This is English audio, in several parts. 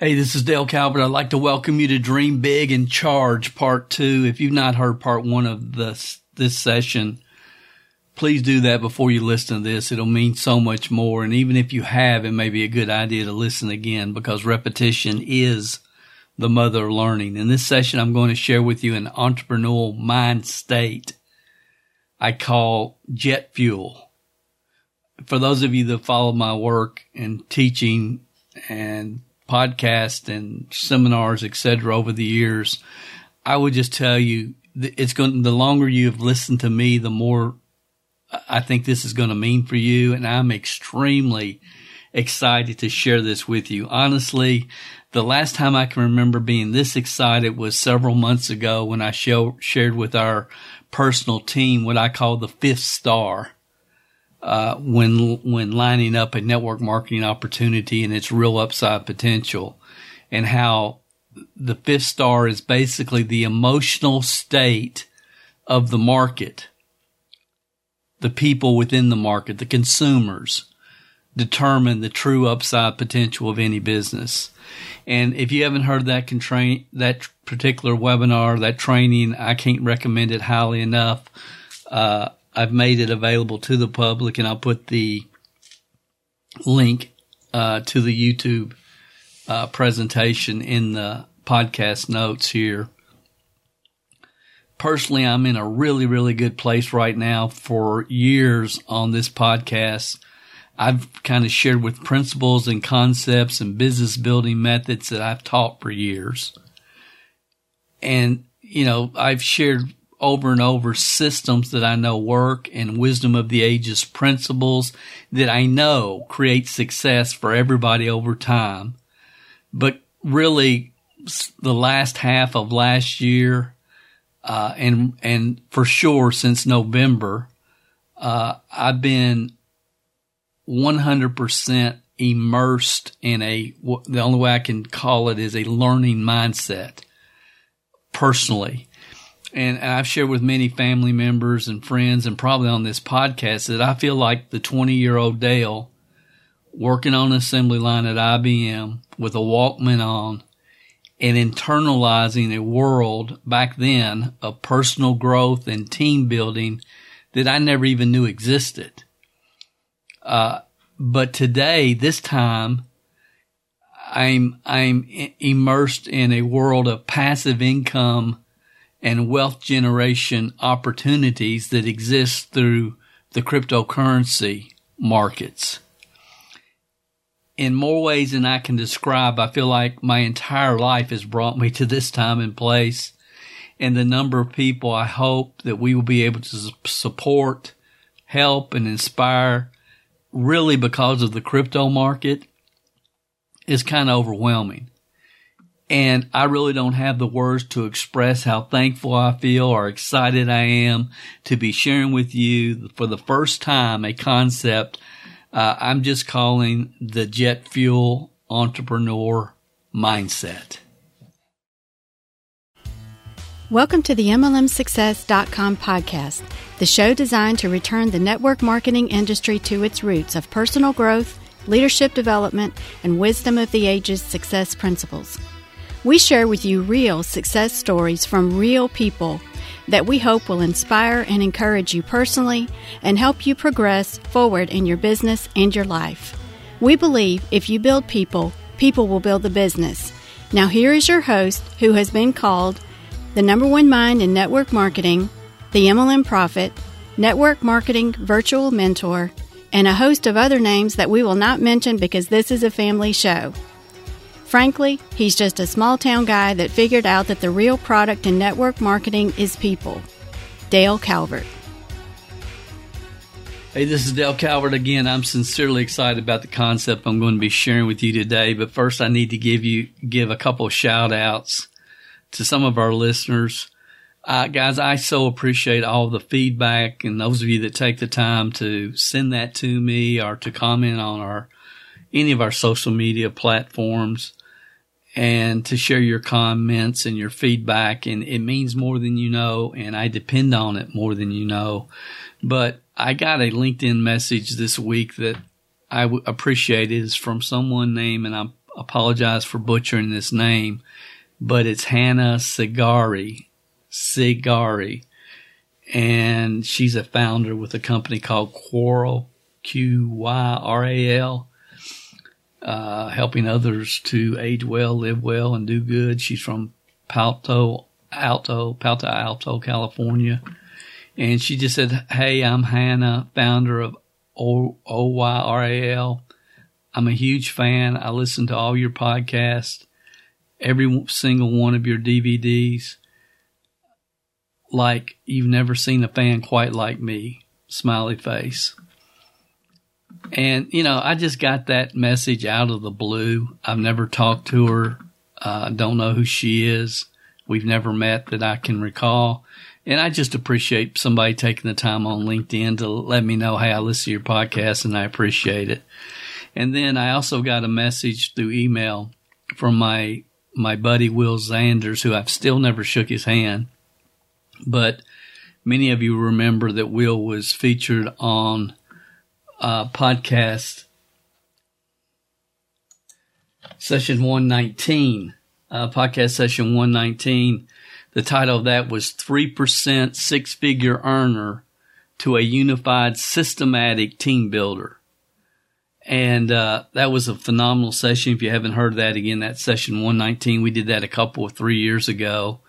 Hey, this is Dale Calvert. I'd like to welcome you to Dream Big and Charge Part 2. If you've not heard Part 1 of this, this session, please do that before you listen to this. It'll mean so much more. And even if you have, it may be a good idea to listen again because repetition is the mother of learning. In this session, I'm going to share with you an entrepreneurial mind state I call jet fuel. For those of you that follow my work and teaching and podcast and seminars, etc., over the years, I would just tell you it's going. The longer you have listened to me, the more I think this is going to mean for you, and I'm extremely excited to share this with you. Honestly, the last time I can remember being this excited was several months ago when I show, shared with our personal team what I call the fifth star uh, when when lining up a network marketing opportunity and its real upside potential, and how the fifth star is basically the emotional state of the market, the people within the market, the consumers determine the true upside potential of any business. And if you haven't heard that contra- that particular webinar, that training, I can't recommend it highly enough. Uh, I've made it available to the public, and I'll put the link uh, to the YouTube uh, presentation in the podcast notes here. Personally, I'm in a really, really good place right now. For years on this podcast, I've kind of shared with principles and concepts and business building methods that I've taught for years. And, you know, I've shared over and over systems that I know work and wisdom of the ages principles that I know create success for everybody over time. But really, the last half of last year, uh, and and for sure since November, uh, I've been 100% immersed in a the only way I can call it is a learning mindset personally and, I've shared with many family members and friends and probably on this podcast that I feel like the 20 year old Dale working on an assembly line at IBM with a Walkman on and internalizing a world back then of personal growth and team building that I never even knew existed. Uh, but today, this time, I'm, I'm immersed in a world of passive income and wealth generation opportunities that exist through the cryptocurrency markets. In more ways than I can describe, I feel like my entire life has brought me to this time and place. And the number of people I hope that we will be able to support, help, and inspire really because of the crypto market is kind of overwhelming. And I really don't have the words to express how thankful I feel or excited I am to be sharing with you for the first time a concept uh, I'm just calling the jet fuel entrepreneur mindset. Welcome to the MLMSuccess.com podcast, the show designed to return the network marketing industry to its roots of personal growth, leadership development, and wisdom of the ages success principles. We share with you real success stories from real people that we hope will inspire and encourage you personally and help you progress forward in your business and your life. We believe if you build people, people will build the business. Now, here is your host who has been called the number one mind in network marketing, the MLM Prophet, network marketing virtual mentor, and a host of other names that we will not mention because this is a family show. Frankly, he's just a small town guy that figured out that the real product in network marketing is people. Dale Calvert. Hey, this is Dale Calvert again. I'm sincerely excited about the concept I'm going to be sharing with you today. But first, I need to give you give a couple of shout outs to some of our listeners. Uh, guys, I so appreciate all the feedback and those of you that take the time to send that to me or to comment on our any of our social media platforms and to share your comments and your feedback. And it means more than you know. And I depend on it more than you know. But I got a LinkedIn message this week that I w- appreciate. Is from someone named, and I'm apologize for butchering this name, but it's Hannah Sigari. Sigari. And she's a founder with a company called Qyral, Q Y R A L, uh, helping others to age well, live well, and do good. She's from Palto Alto, Palto Alto, California. And she just said, Hey, I'm Hannah, founder of Qyral. I'm a huge fan. I listen to all your podcasts, every single one of your DVDs. Like you've never seen a fan quite like me. Smiley face. And, you know, I just got that message out of the blue. I've never talked to her. Uh, don't know who she is. We've never met that I can recall. And I just appreciate somebody taking the time on LinkedIn to let me know, hey, I listen to your podcast and I appreciate it. And then I also got a message through email from my my buddy Will Zanders, who I've still never shook his hand. But many of you remember that Will was featured on uh, podcast session 119, uh, podcast session 119. The title of that was 3% Six Figure Earner to a Unified Systematic Team Builder. And uh, that was a phenomenal session. If you haven't heard of that again, that session 119, we did that a couple of three years ago.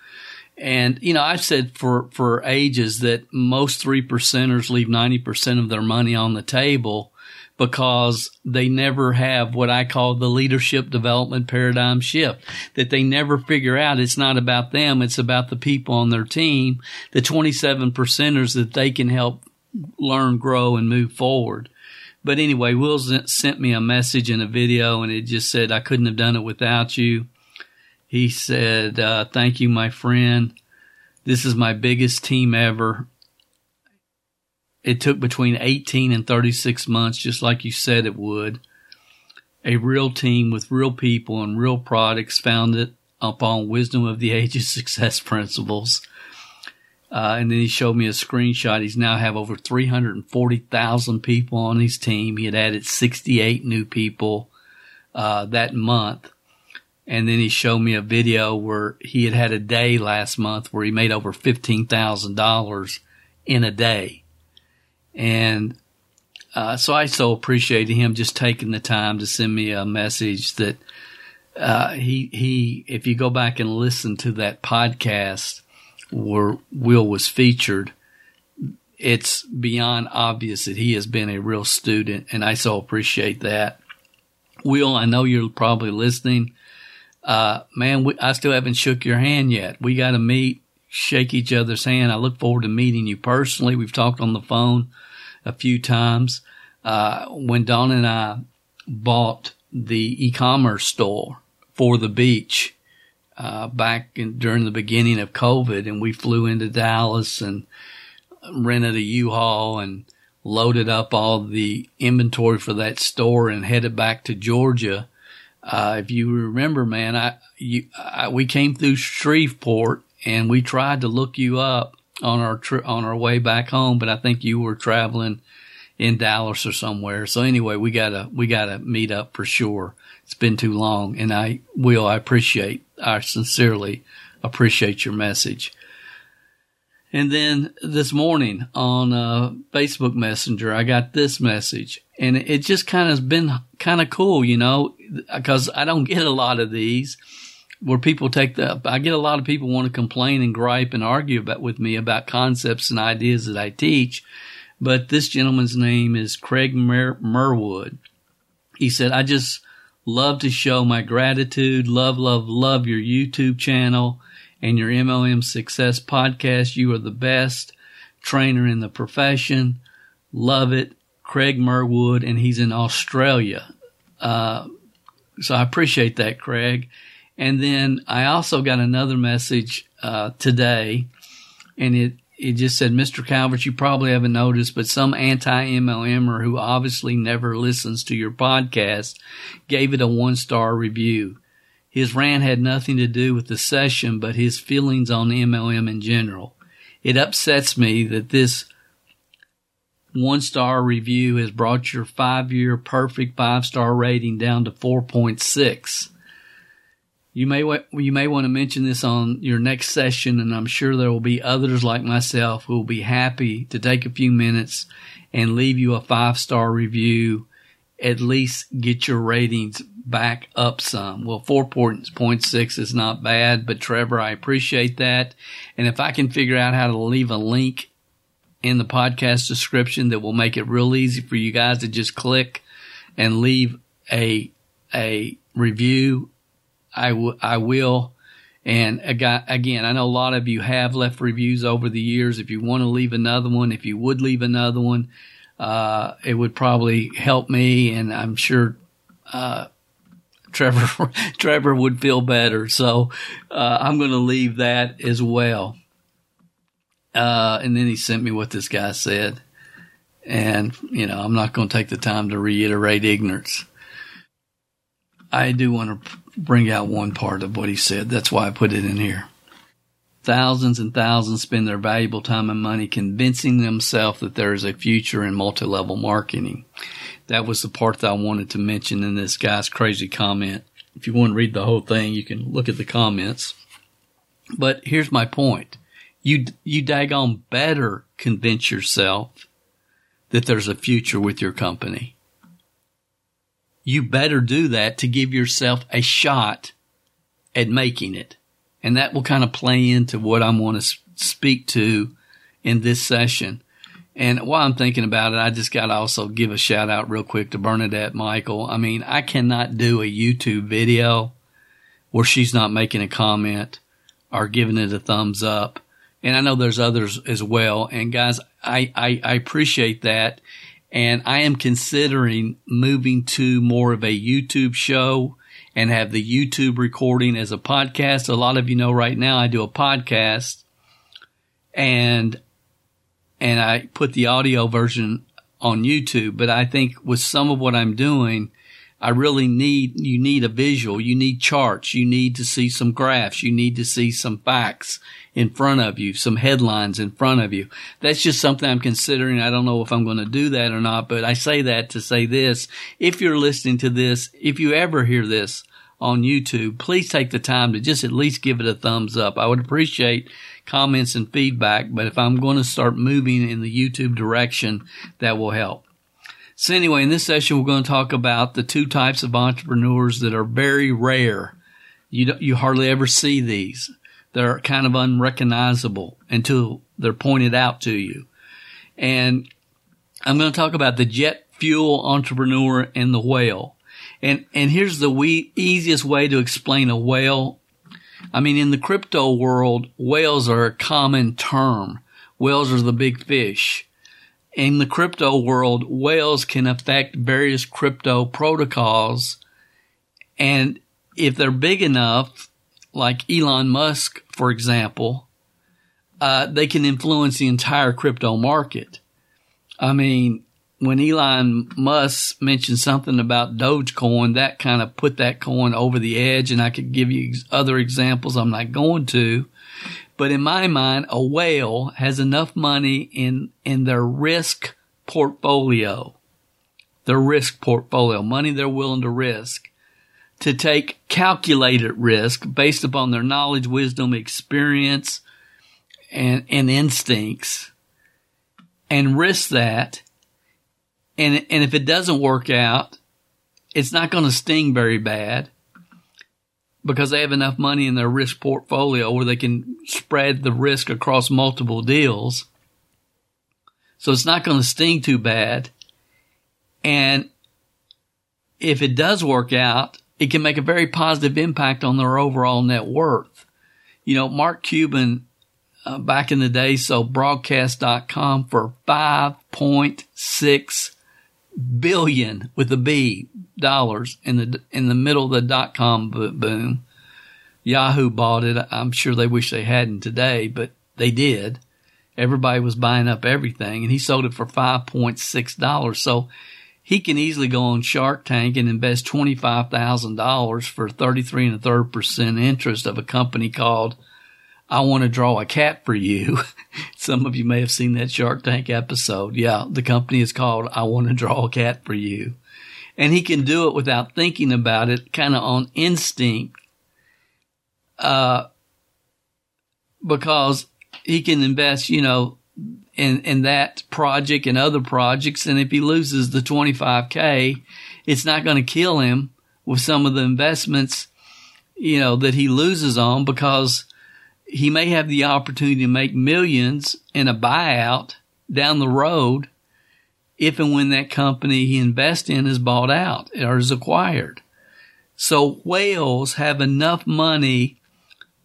And, you know, I've said for, for ages that most three percenters leave 90% of their money on the table because they never have what I call the leadership development paradigm shift, that they never figure out it's not about them. It's about the people on their team, the 27 percenters that they can help learn, grow and move forward. But anyway, Will sent me a message and a video and it just said, I couldn't have done it without you. He said, uh, Thank you, my friend. This is my biggest team ever. It took between 18 and 36 months, just like you said it would. A real team with real people and real products founded upon wisdom of the ages success principles. Uh, and then he showed me a screenshot. He's now have over 340,000 people on his team. He had added 68 new people uh, that month. And then he showed me a video where he had had a day last month where he made over $15,000 in a day. And uh, so I so appreciated him just taking the time to send me a message that uh, he he if you go back and listen to that podcast where Will was featured, it's beyond obvious that he has been a real student, and I so appreciate that. Will, I know you're probably listening uh, man, we, I still haven't shook your hand yet. We got to meet, shake each other's hand. I look forward to meeting you personally. We've talked on the phone a few times. Uh, when Don and I bought the e-commerce store for the beach, uh, back in, during the beginning of COVID and we flew into Dallas and rented a U-Haul and loaded up all the inventory for that store and headed back to Georgia uh, if you remember, man, I, you, I, we came through Shreveport and we tried to look you up on our tri- on our way back home, but I think you were traveling in Dallas or somewhere. So anyway, we gotta we gotta meet up for sure. It's been too long, and I will. I appreciate. I sincerely appreciate your message. And then this morning on uh, Facebook Messenger, I got this message, and it just kind of has been kind of cool, you know, because I don't get a lot of these where people take the. I get a lot of people want to complain and gripe and argue about with me about concepts and ideas that I teach, but this gentleman's name is Craig Mer- Merwood. He said, "I just love to show my gratitude, love, love, love your YouTube channel." And your MLM Success podcast. You are the best trainer in the profession. Love it. Craig Merwood, and he's in Australia. Uh, so I appreciate that, Craig. And then I also got another message uh, today, and it it just said, Mr. Calvert, you probably haven't noticed, but some anti MLMer who obviously never listens to your podcast gave it a one star review. His rant had nothing to do with the session, but his feelings on MLM in general. It upsets me that this one star review has brought your five year perfect five star rating down to 4.6. You may you may want to mention this on your next session, and I'm sure there will be others like myself who will be happy to take a few minutes and leave you a five star review. At least get your ratings back up some. Well, 4.6 is not bad, but Trevor, I appreciate that. And if I can figure out how to leave a link in the podcast description that will make it real easy for you guys to just click and leave a, a review, I, w- I will. And again, I know a lot of you have left reviews over the years. If you want to leave another one, if you would leave another one, uh, it would probably help me. And I'm sure, uh, Trevor, Trevor would feel better. So, uh, I'm going to leave that as well. Uh, and then he sent me what this guy said. And, you know, I'm not going to take the time to reiterate ignorance. I do want to bring out one part of what he said. That's why I put it in here. Thousands and thousands spend their valuable time and money convincing themselves that there is a future in multi-level marketing. That was the part that I wanted to mention in this guy's crazy comment. If you want to read the whole thing, you can look at the comments. But here's my point. You, you daggone better convince yourself that there's a future with your company you better do that to give yourself a shot at making it. And that will kind of play into what I'm going to speak to in this session. And while I'm thinking about it, I just got to also give a shout out real quick to Bernadette Michael. I mean, I cannot do a YouTube video where she's not making a comment or giving it a thumbs up. And I know there's others as well. And guys, I, I, I appreciate that and I am considering moving to more of a YouTube show and have the YouTube recording as a podcast. A lot of you know right now I do a podcast and and I put the audio version on YouTube, but I think with some of what I'm doing, I really need, you need a visual. You need charts. You need to see some graphs. You need to see some facts in front of you, some headlines in front of you. That's just something I'm considering. I don't know if I'm going to do that or not, but I say that to say this. If you're listening to this, if you ever hear this on YouTube, please take the time to just at least give it a thumbs up. I would appreciate comments and feedback, but if I'm going to start moving in the YouTube direction, that will help. So anyway, in this session, we're going to talk about the two types of entrepreneurs that are very rare. You you hardly ever see these. They're kind of unrecognizable until they're pointed out to you. And I'm going to talk about the jet fuel entrepreneur and the whale. And and here's the we, easiest way to explain a whale. I mean, in the crypto world, whales are a common term. Whales are the big fish in the crypto world, whales can affect various crypto protocols. And if they're big enough, like Elon Musk, for example, uh, they can influence the entire crypto market. I mean, when Elon Musk mentioned something about Dogecoin, that kind of put that coin over the edge. And I could give you other examples. I'm not going to. But in my mind, a whale has enough money in, in their risk portfolio, their risk portfolio, money they're willing to risk to take calculated risk based upon their knowledge, wisdom, experience, and, and instincts and risk that. And, and if it doesn't work out, it's not going to sting very bad because they have enough money in their risk portfolio where they can spread the risk across multiple deals. So it's not going to sting too bad. And if it does work out, it can make a very positive impact on their overall net worth. You know, Mark Cuban uh, back in the day sold broadcast.com for 5.6 billion with a B dollars in the in the middle of the dot com boom. Yahoo bought it. I'm sure they wish they hadn't today, but they did. Everybody was buying up everything, and he sold it for five point six dollars. So he can easily go on Shark Tank and invest twenty five thousand dollars for thirty three and a third percent interest of a company called I want to draw a cat for you. Some of you may have seen that Shark Tank episode. Yeah, the company is called I want to draw a cat for you. And he can do it without thinking about it, kind of on instinct. Uh, because he can invest, you know, in, in that project and other projects. And if he loses the 25K, it's not going to kill him with some of the investments, you know, that he loses on because he may have the opportunity to make millions in a buyout down the road if and when that company he invests in is bought out or is acquired. So whales have enough money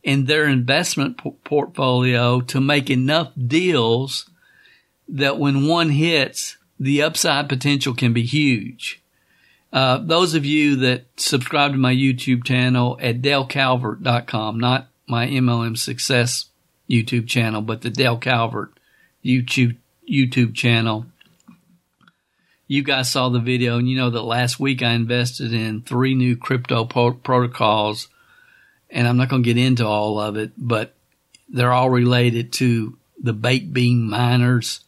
in their investment p- portfolio to make enough deals that when one hits, the upside potential can be huge. Uh, those of you that subscribe to my YouTube channel at dalecalvert.com, not my MLM success YouTube channel, but the Dale Calvert YouTube, YouTube channel. You guys saw the video and you know that last week I invested in three new crypto po- protocols and I'm not going to get into all of it, but they're all related to the baked bean miners.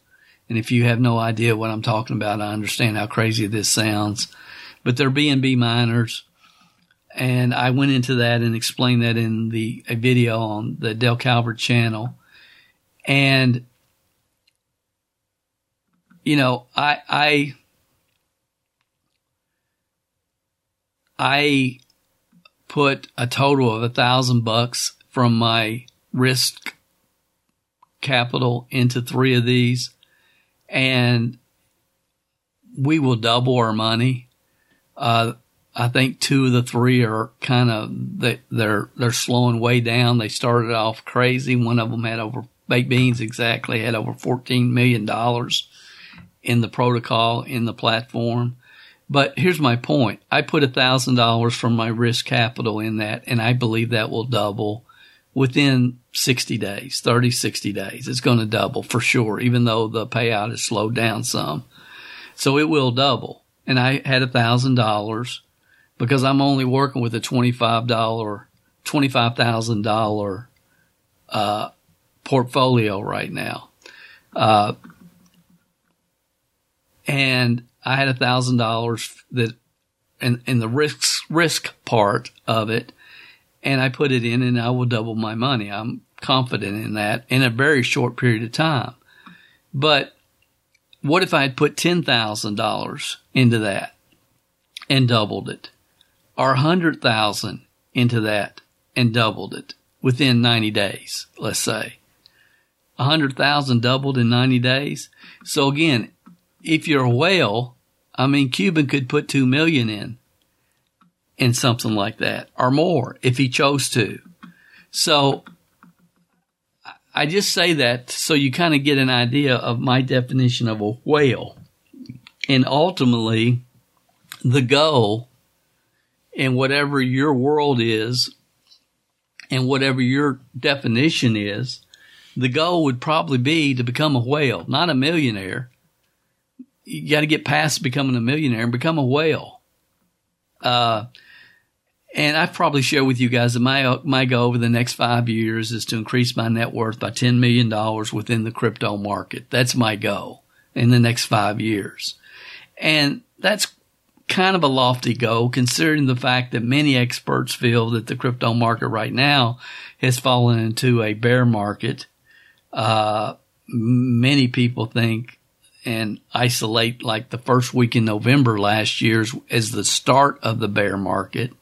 And if you have no idea what I'm talking about, I understand how crazy this sounds, but they're BNB miners and I went into that and explained that in the a video on the Dale Calvert channel. And you know, I I I put a total of a thousand bucks from my risk capital into three of these, and we will double our money. Uh, I think two of the three are kind of they, they're they're slowing way down. They started off crazy. One of them had over baked beans exactly had over fourteen million dollars in the protocol in the platform. But here's my point: I put a thousand dollars from my risk capital in that, and I believe that will double within 60 days, 30, 60 days. It's going to double for sure, even though the payout has slowed down some. So it will double. And I had a thousand dollars because I'm only working with a $25, $25,000 uh, portfolio right now. Uh, and I had a thousand dollars that in, in the risk, risk part of it. And I put it in and I will double my money. I'm confident in that in a very short period of time. But what if I had put $10,000 into that and doubled it? Or a hundred thousand into that and doubled it within 90 days, let's say. A hundred thousand doubled in 90 days. So again, if you're a whale, I mean, Cuban could put two million in, in something like that or more if he chose to. So I just say that so you kind of get an idea of my definition of a whale. And ultimately, the goal and whatever your world is and whatever your definition is, the goal would probably be to become a whale, not a millionaire. You got to get past becoming a millionaire and become a whale. Uh, and I've probably shared with you guys that my my goal over the next five years is to increase my net worth by ten million dollars within the crypto market. That's my goal in the next five years, and that's kind of a lofty goal considering the fact that many experts feel that the crypto market right now has fallen into a bear market. Uh, many people think and isolate like the first week in November last year as the start of the bear market.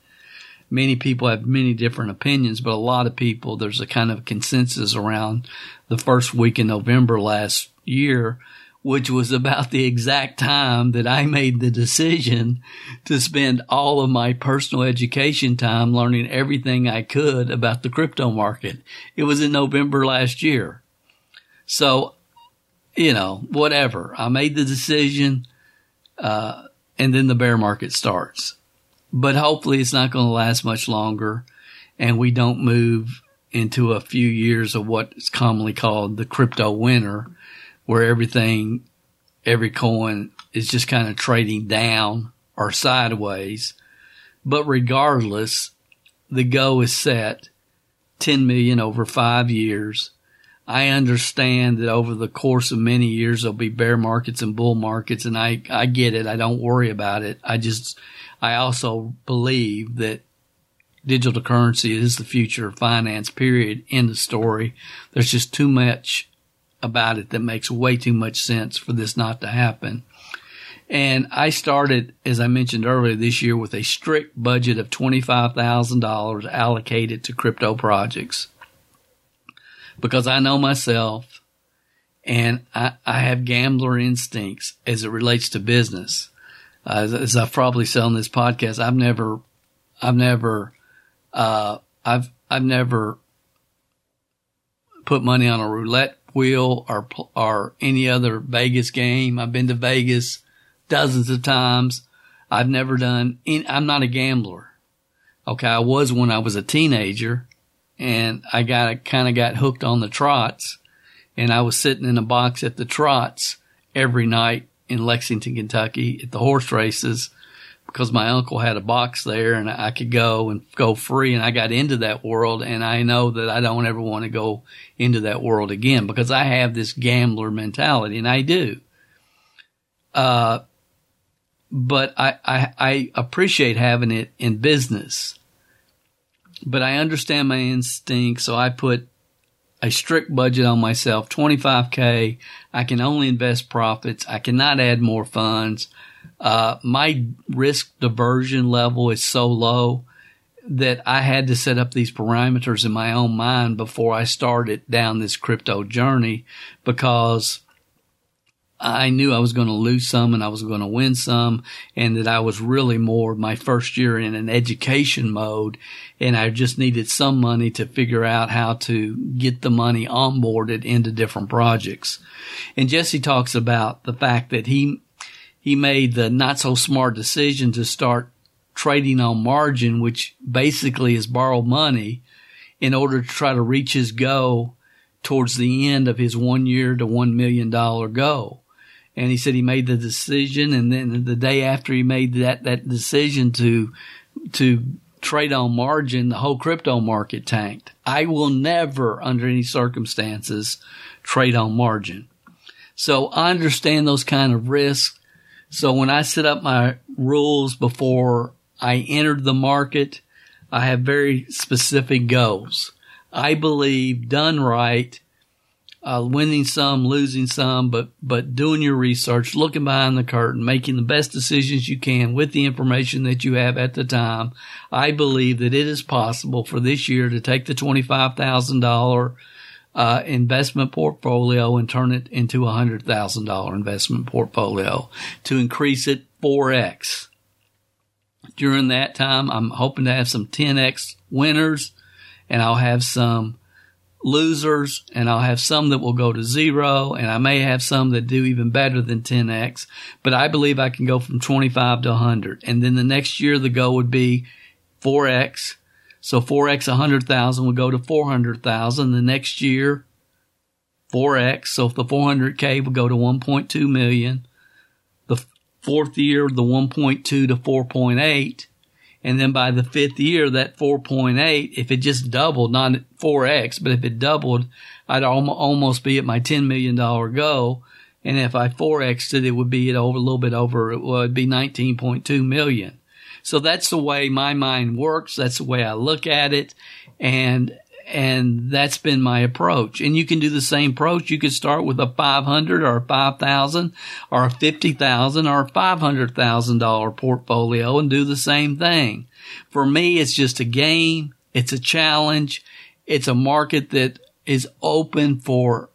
Many people have many different opinions, but a lot of people, there's a kind of consensus around the first week in November last year which was about the exact time that I made the decision to spend all of my personal education time learning everything I could about the crypto market. It was in November last year. So, you know, whatever. I made the decision, uh, and then the bear market starts. But hopefully it's not going to last much longer and we don't move into a few years of what is commonly called the crypto winter where everything, every coin is just kind of trading down or sideways. But regardless, the goal is set 10 million over five years. I understand that over the course of many years there'll be bear markets and bull markets and I, I get it. I don't worry about it. I just, I also believe that digital currency is the future of finance, period. End of story. There's just too much about it that makes way too much sense for this not to happen. And I started, as I mentioned earlier this year, with a strict budget of $25,000 allocated to crypto projects. Because I know myself and I, I have gambler instincts as it relates to business. As, as I've probably said on this podcast, I've never, I've never, uh, I've, I've never put money on a roulette wheel or, or any other Vegas game. I've been to Vegas dozens of times. I've never done, any, I'm not a gambler. Okay. I was when I was a teenager and I got, kind of got hooked on the trots and I was sitting in a box at the trots every night in Lexington, Kentucky at the horse races because my uncle had a box there and I could go and go free and I got into that world and I know that I don't ever want to go into that world again because I have this gambler mentality and I do. Uh, but I, I, I appreciate having it in business. But I understand my instinct, so I put a strict budget on myself, 25k. I can only invest profits. I cannot add more funds. Uh, my risk diversion level is so low that I had to set up these parameters in my own mind before I started down this crypto journey because I knew I was going to lose some and I was going to win some and that I was really more my first year in an education mode and I just needed some money to figure out how to get the money onboarded into different projects. And Jesse talks about the fact that he, he made the not so smart decision to start trading on margin, which basically is borrowed money in order to try to reach his goal towards the end of his one year to one million dollar goal. And he said he made the decision and then the day after he made that that decision to to trade on margin the whole crypto market tanked. I will never under any circumstances trade on margin. So i understand those kind of risks so when i set up my rules before i entered the market i have very specific goals i believe done right uh, winning some, losing some, but, but doing your research, looking behind the curtain, making the best decisions you can with the information that you have at the time. I believe that it is possible for this year to take the $25,000 uh, investment portfolio and turn it into a $100,000 investment portfolio to increase it 4x. During that time, I'm hoping to have some 10x winners and I'll have some losers and I'll have some that will go to zero and I may have some that do even better than 10x, but I believe I can go from 25 to 100. And then the next year the goal would be 4x. So 4x 100,000 would go to 400,000. The next year 4x. So if the 400k would go to 1.2 million. The fourth year the 1.2 to 4.8 and then by the fifth year, that 4.8, if it just doubled, not 4x, but if it doubled, I'd almost be at my $10 million goal. And if I 4xed it, it would be at over a little bit over, it would be 19.2 million. So that's the way my mind works. That's the way I look at it. And and that's been my approach. And you can do the same approach. You could start with a 500 or a 5,000 or a 50,000 or a $500,000 portfolio and do the same thing. For me, it's just a game. It's a challenge. It's a market that is open for,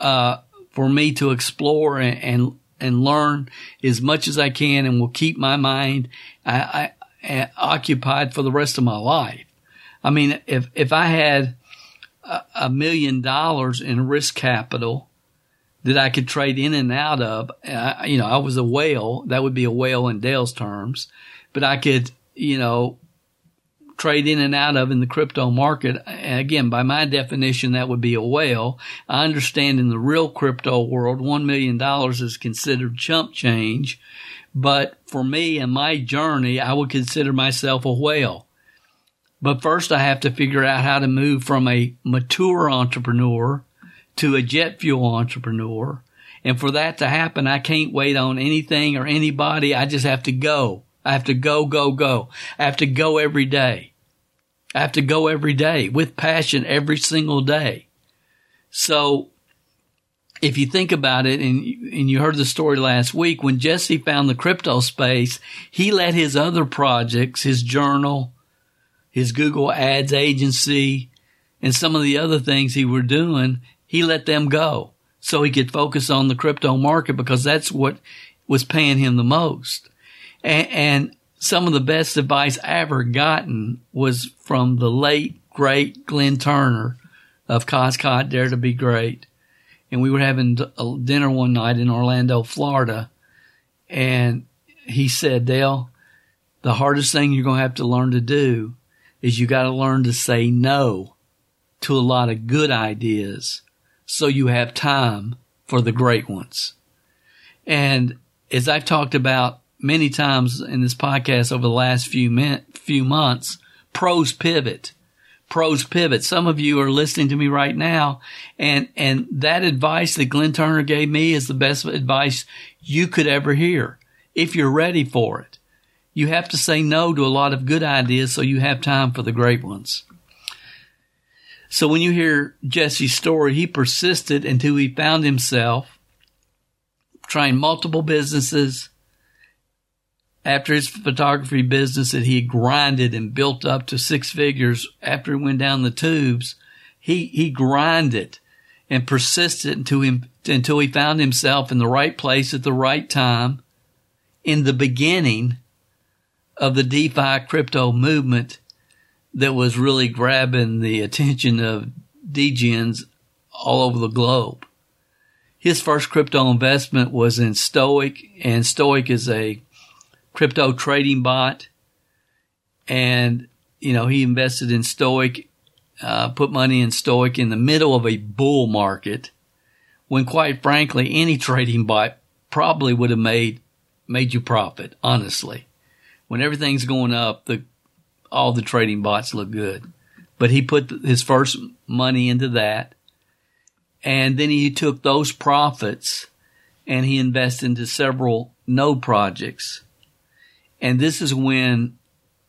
uh, for me to explore and, and, and learn as much as I can and will keep my mind I, I, eh, occupied for the rest of my life. I mean, if, if I had a, a million dollars in risk capital that I could trade in and out of, eh, I, you know, I was a whale. That would be a whale in Dale's terms, but I could, you know, trade in and out of in the crypto market. Again, by my definition, that would be a whale. I understand in the real crypto world, $1 million is considered chump change. But for me and my journey, I would consider myself a whale But first I have to figure out how to move from a mature entrepreneur to a jet fuel entrepreneur. And for that to happen, I can't wait on anything or anybody. I just have to go. I have to go, go, go. I have to go every day. I have to go every day with passion every single day. So if you think about it, and and you heard the story last week, when Jesse found the crypto space, he let his other projects, his journal, his Google Ads agency, and some of the other things he were doing, he let them go so he could focus on the crypto market because that's what was paying him the most. And, and some of the best advice I ever gotten was from the late great Glenn Turner of Koscot Dare to Be Great. And we were having dinner one night in Orlando, Florida. And he said, Dale, the hardest thing you're going to have to learn to do is you got to learn to say no to a lot of good ideas so you have time for the great ones. And as I've talked about many times in this podcast over the last few min- few months, pros pivot. Pros pivot. Some of you are listening to me right now and, and that advice that Glenn Turner gave me is the best advice you could ever hear if you're ready for it. You have to say no to a lot of good ideas so you have time for the great ones. So when you hear Jesse's story, he persisted until he found himself trying multiple businesses. After his photography business that he grinded and built up to six figures after he went down the tubes, he, he grinded and persisted until him, until he found himself in the right place at the right time in the beginning of the DeFi crypto movement that was really grabbing the attention of degens all over the globe. His first crypto investment was in Stoic, and Stoic is a crypto trading bot. And, you know, he invested in Stoic, uh, put money in Stoic in the middle of a bull market when quite frankly, any trading bot probably would have made, made you profit, honestly when everything's going up, the all the trading bots look good. But he put his first money into that, and then he took those profits and he invested into several node projects. And this is when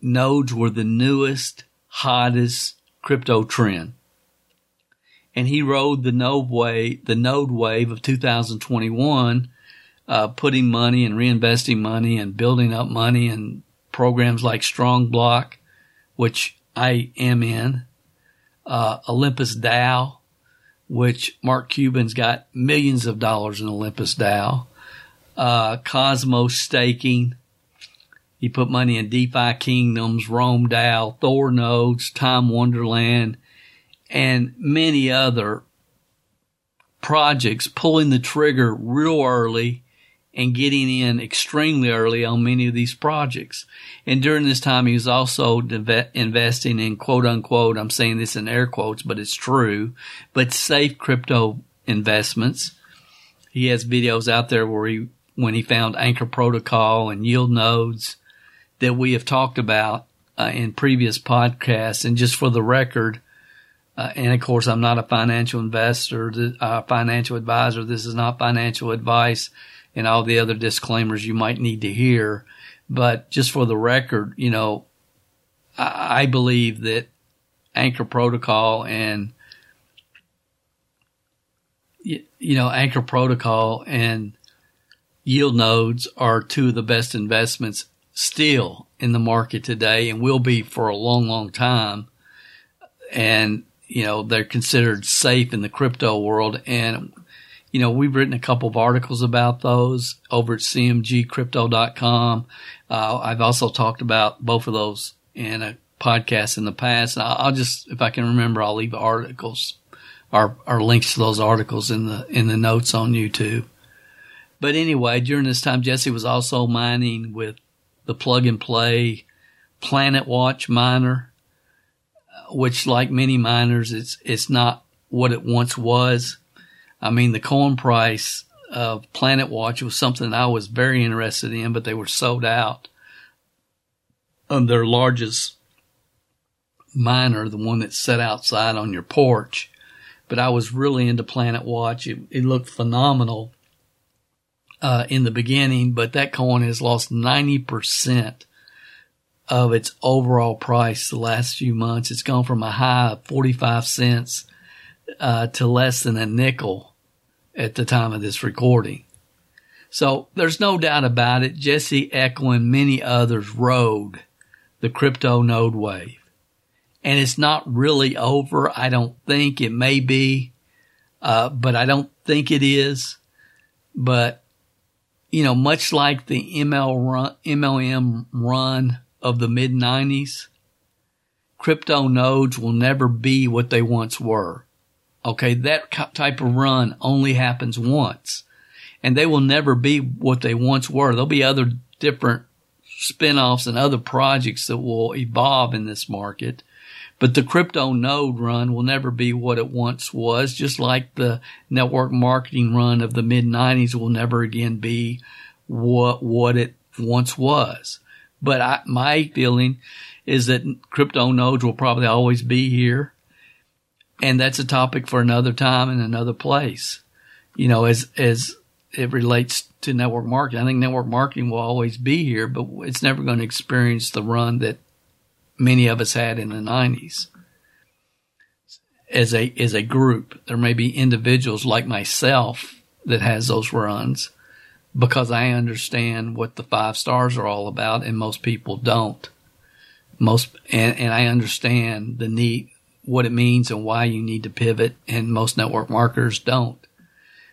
nodes were the newest, hottest crypto trend. And he rode the node wave, the node wave of 2021, uh, putting money and reinvesting money and building up money and programs like Strong Block, which I am in, uh, Olympus DAO, which Mark Cuban's got millions of dollars in Olympus DAO, uh, Cosmos staking. He put money in DeFi Kingdoms, Rome DAO, Thor Nodes, Time Wonderland, and many other projects pulling the trigger real early and getting in extremely early on many of these projects. And during this time, he was also investing in quote unquote, I'm saying this in air quotes, but it's true, but safe crypto investments. He has videos out there where he, when he found Anchor Protocol and yield nodes that we have talked about uh, in previous podcasts. And just for the record, uh, and of course, I'm not a financial investor, a uh, financial advisor. This is not financial advice and all the other disclaimers you might need to hear. But just for the record, you know, I, I believe that Anchor Protocol and you know Anchor Protocol and yield nodes are two of the best investments still in the market today and will be for a long, long time. And, you know, they're considered safe in the crypto world. And you know, we've written a couple of articles about those over at cmgcrypto.com. Uh, I've also talked about both of those in a podcast in the past. And I'll just, if I can remember, I'll leave articles or, or links to those articles in the, in the notes on YouTube. But anyway, during this time, Jesse was also mining with the plug and play Planet Watch miner, uh, which like many miners, it's, it's not what it once was I mean, the coin price of Planet Watch was something I was very interested in, but they were sold out of their largest miner, the one that's set outside on your porch. But I was really into Planet Watch. It, it looked phenomenal uh, in the beginning, but that coin has lost 90% of its overall price the last few months. It's gone from a high of 45 cents uh, to less than a nickel at the time of this recording. So there's no doubt about it. Jesse Eckel and many others rode the crypto node wave. And it's not really over. I don't think it may be, uh, but I don't think it is. But, you know, much like the ML run, MLM run of the mid 90s, crypto nodes will never be what they once were. Okay, that type of run only happens once. And they will never be what they once were. There'll be other different spin-offs and other projects that will evolve in this market. But the crypto node run will never be what it once was, just like the network marketing run of the mid 90s will never again be what, what it once was. But I, my feeling is that crypto nodes will probably always be here. And that's a topic for another time and another place. You know, as, as it relates to network marketing, I think network marketing will always be here, but it's never going to experience the run that many of us had in the 90s. As a, as a group, there may be individuals like myself that has those runs because I understand what the five stars are all about and most people don't. Most, and, and I understand the need, what it means and why you need to pivot and most network marketers don't.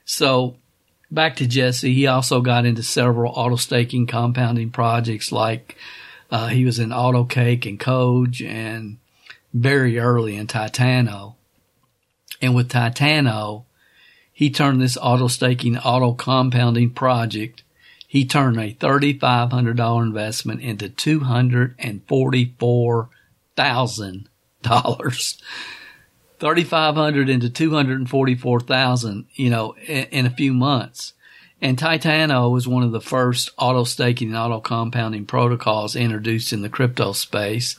So back to Jesse, he also got into several auto staking compounding projects like, uh, he was in Auto Cake and Coj and very early in Titano. And with Titano, he turned this auto staking, auto compounding project. He turned a $3,500 investment into $244,000. 3,500 into 244,000, you know, in, in a few months. And Titano was one of the first auto staking and auto compounding protocols introduced in the crypto space.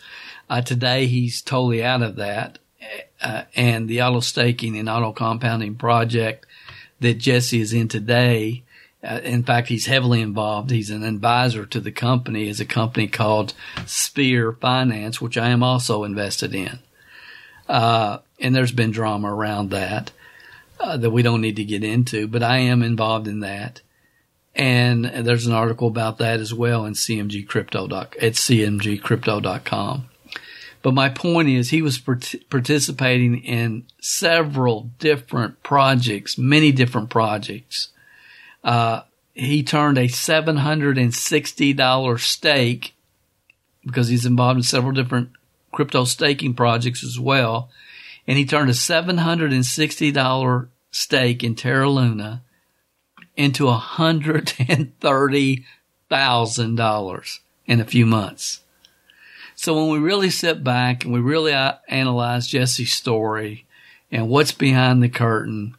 Uh, today he's totally out of that. Uh, and the auto staking and auto compounding project that Jesse is in today. Uh, in fact, he's heavily involved. He's an advisor to the company is a company called Sphere Finance, which I am also invested in. Uh, and there's been drama around that, uh, that we don't need to get into, but I am involved in that. And there's an article about that as well in CMG Crypto at cmgcrypto.com. But my point is he was part- participating in several different projects, many different projects. Uh, he turned a $760 stake because he's involved in several different crypto staking projects as well. And he turned a $760 stake in Terra Luna into $130,000 in a few months. So when we really sit back and we really uh, analyze Jesse's story and what's behind the curtain,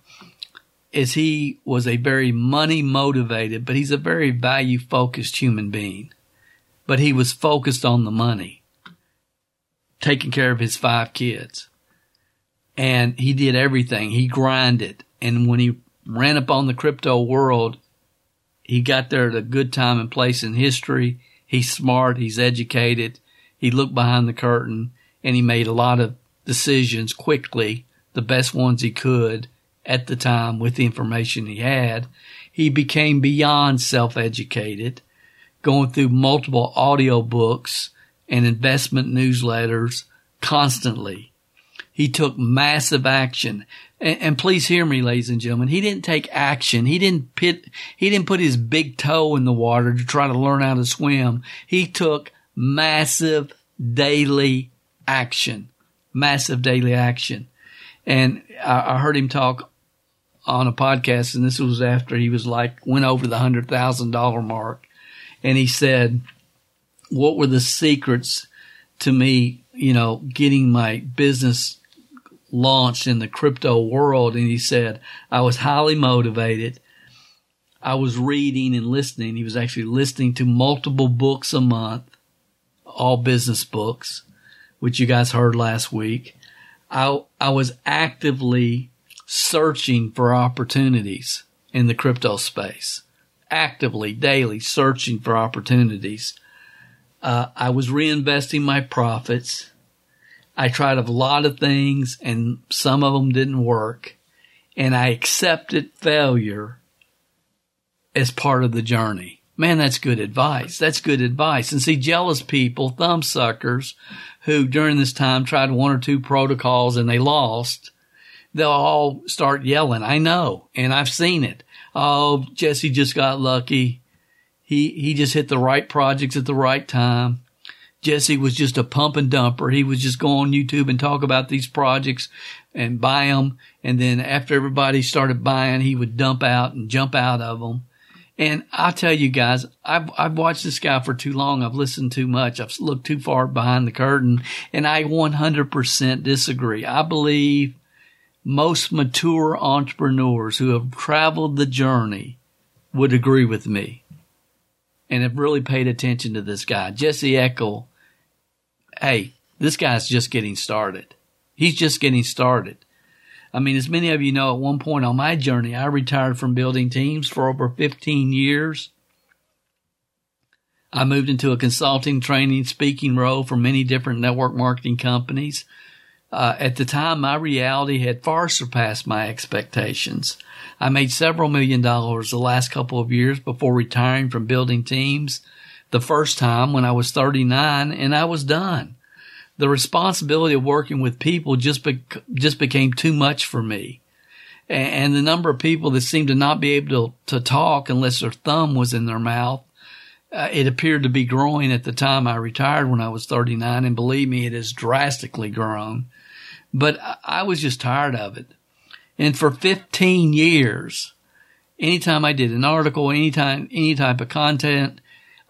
is he was a very money motivated, but he's a very value focused human being. But he was focused on the money, taking care of his five kids. And he did everything. He grinded. And when he ran up on the crypto world, he got there at a good time and place in history. He's smart. He's educated. He looked behind the curtain and he made a lot of decisions quickly, the best ones he could at the time with the information he had. He became beyond self-educated, going through multiple audio books and investment newsletters constantly. He took massive action. And, and, please hear me, ladies and gentlemen. He didn't take action. He didn't pit, he didn't put his big toe in the water to try to learn how to swim. He took massive daily action, massive daily action. And I, I heard him talk on a podcast, and this was after he was like, went over the hundred thousand dollar mark. And he said, what were the secrets to me, you know, getting my business launched in the crypto world? And he said, I was highly motivated. I was reading and listening. He was actually listening to multiple books a month all business books, which you guys heard last week, I, I was actively searching for opportunities in the crypto space, actively, daily searching for opportunities. Uh, I was reinvesting my profits. I tried a lot of things and some of them didn't work and I accepted failure as part of the journey. Man, that's good advice. That's good advice. And see, jealous people, thumb suckers, who during this time tried one or two protocols and they lost, they'll all start yelling. I know, and I've seen it. Oh, Jesse just got lucky. He he just hit the right projects at the right time. Jesse was just a pump and dumper. He was just go on YouTube and talk about these projects and buy them. And then after everybody started buying, he would dump out and jump out of them. And I tell you guys, I've, I've watched this guy for too long. I've listened too much. I've looked too far behind the curtain and I 100% disagree. I believe most mature entrepreneurs who have traveled the journey would agree with me and have really paid attention to this guy. Jesse Eckel hey, this guy's just getting started. He's just getting started. I mean, as many of you know, at one point on my journey, I retired from building teams for over 15 years. I moved into a consulting, training, speaking role for many different network marketing companies. Uh, at the time, my reality had far surpassed my expectations. I made several million dollars the last couple of years before retiring from building teams the first time when I was 39 and I was done. The responsibility of working with people just, just became too much for me. And the number of people that seemed to not be able to, to talk unless their thumb was in their mouth, uh, it appeared to be growing at the time I retired when I was 39. And believe me, it has drastically grown. But I was just tired of it. And for 15 years, anytime I did an article, anytime, any type of content,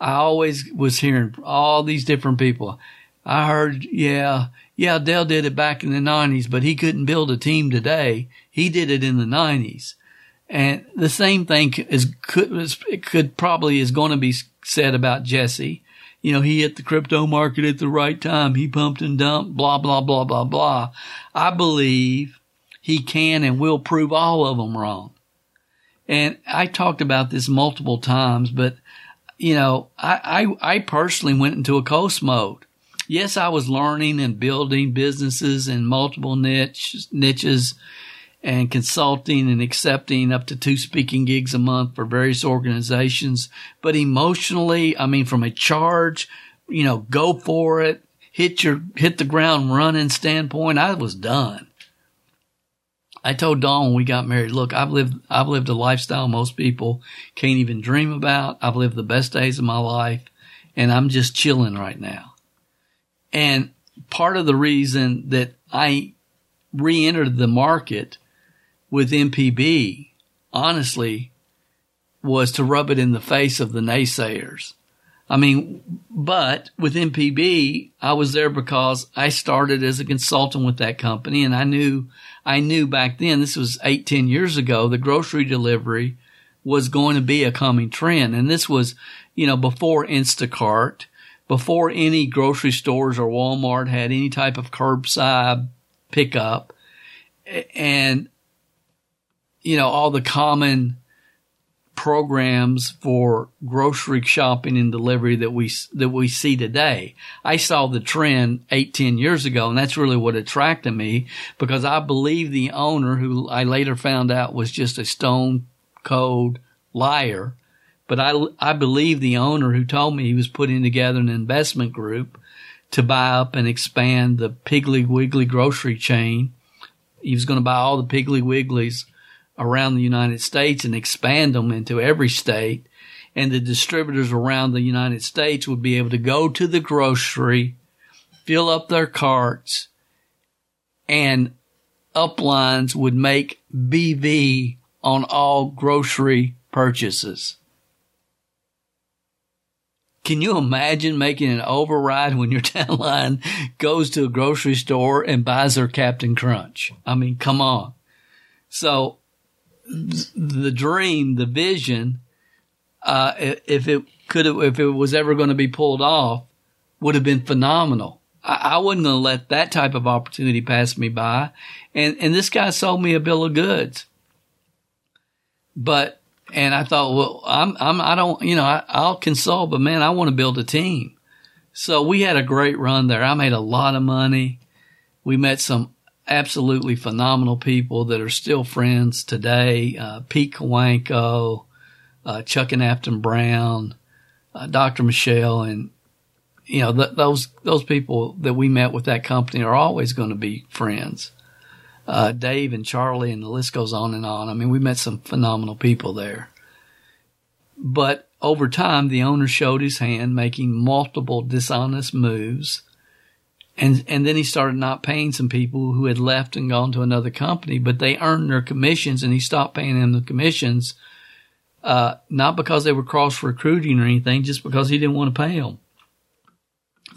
I always was hearing all these different people. I heard, yeah, yeah, Dale did it back in the nineties, but he couldn't build a team today. He did it in the nineties. And the same thing is could, it could probably is going to be said about Jesse. You know, he hit the crypto market at the right time. He pumped and dumped, blah, blah, blah, blah, blah. I believe he can and will prove all of them wrong. And I talked about this multiple times, but you know, I, I, I personally went into a coast mode. Yes, I was learning and building businesses in multiple niche, niches and consulting and accepting up to two speaking gigs a month for various organizations. But emotionally, I mean, from a charge, you know, go for it, hit your, hit the ground running standpoint, I was done. I told Dawn when we got married, look, I've lived, I've lived a lifestyle most people can't even dream about. I've lived the best days of my life and I'm just chilling right now. And part of the reason that I re-entered the market with MPB, honestly, was to rub it in the face of the naysayers. I mean, but with MPB, I was there because I started as a consultant with that company and I knew, I knew back then, this was eight, ten years ago, the grocery delivery was going to be a coming trend. And this was, you know, before Instacart, before any grocery stores or Walmart had any type of curbside pickup and, you know, all the common programs for grocery shopping and delivery that we that we see today. I saw the trend eight, ten years ago, and that's really what attracted me because I believe the owner, who I later found out was just a stone cold liar, but I I believe the owner who told me he was putting together an investment group to buy up and expand the Piggly Wiggly grocery chain. He was going to buy all the Piggly Wigglies around the United States and expand them into every state. And the distributors around the United States would be able to go to the grocery, fill up their carts, and uplines would make BV on all grocery purchases. Can you imagine making an override when your downline goes to a grocery store and buys their Captain Crunch? I mean, come on. So the dream, the vision, uh, if it could, if it was ever going to be pulled off, would have been phenomenal. I, I wasn't going to let that type of opportunity pass me by. And, and this guy sold me a bill of goods. But, and I thought, well, I'm, I'm, I don't, you know, I, I'll consult, but man, I want to build a team. So we had a great run there. I made a lot of money. We met some absolutely phenomenal people that are still friends today. Uh, Pete Kawanko, uh, Chuck and Afton Brown, uh, Dr. Michelle, and you know th- those those people that we met with that company are always going to be friends. Uh, Dave and Charlie, and the list goes on and on. I mean, we met some phenomenal people there. But over time, the owner showed his hand, making multiple dishonest moves and and then he started not paying some people who had left and gone to another company, but they earned their commissions, and he stopped paying them the commissions, uh, not because they were cross recruiting or anything, just because he didn't want to pay them.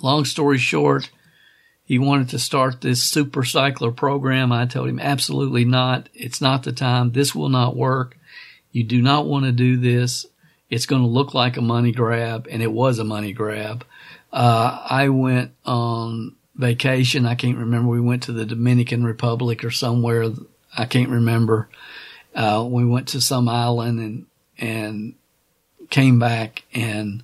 Long story short, he wanted to start this super cycler program. I told him absolutely not. It's not the time. This will not work. You do not want to do this. It's going to look like a money grab, and it was a money grab. Uh, I went on vacation. I can't remember. We went to the Dominican Republic or somewhere. I can't remember. Uh, we went to some island and, and came back and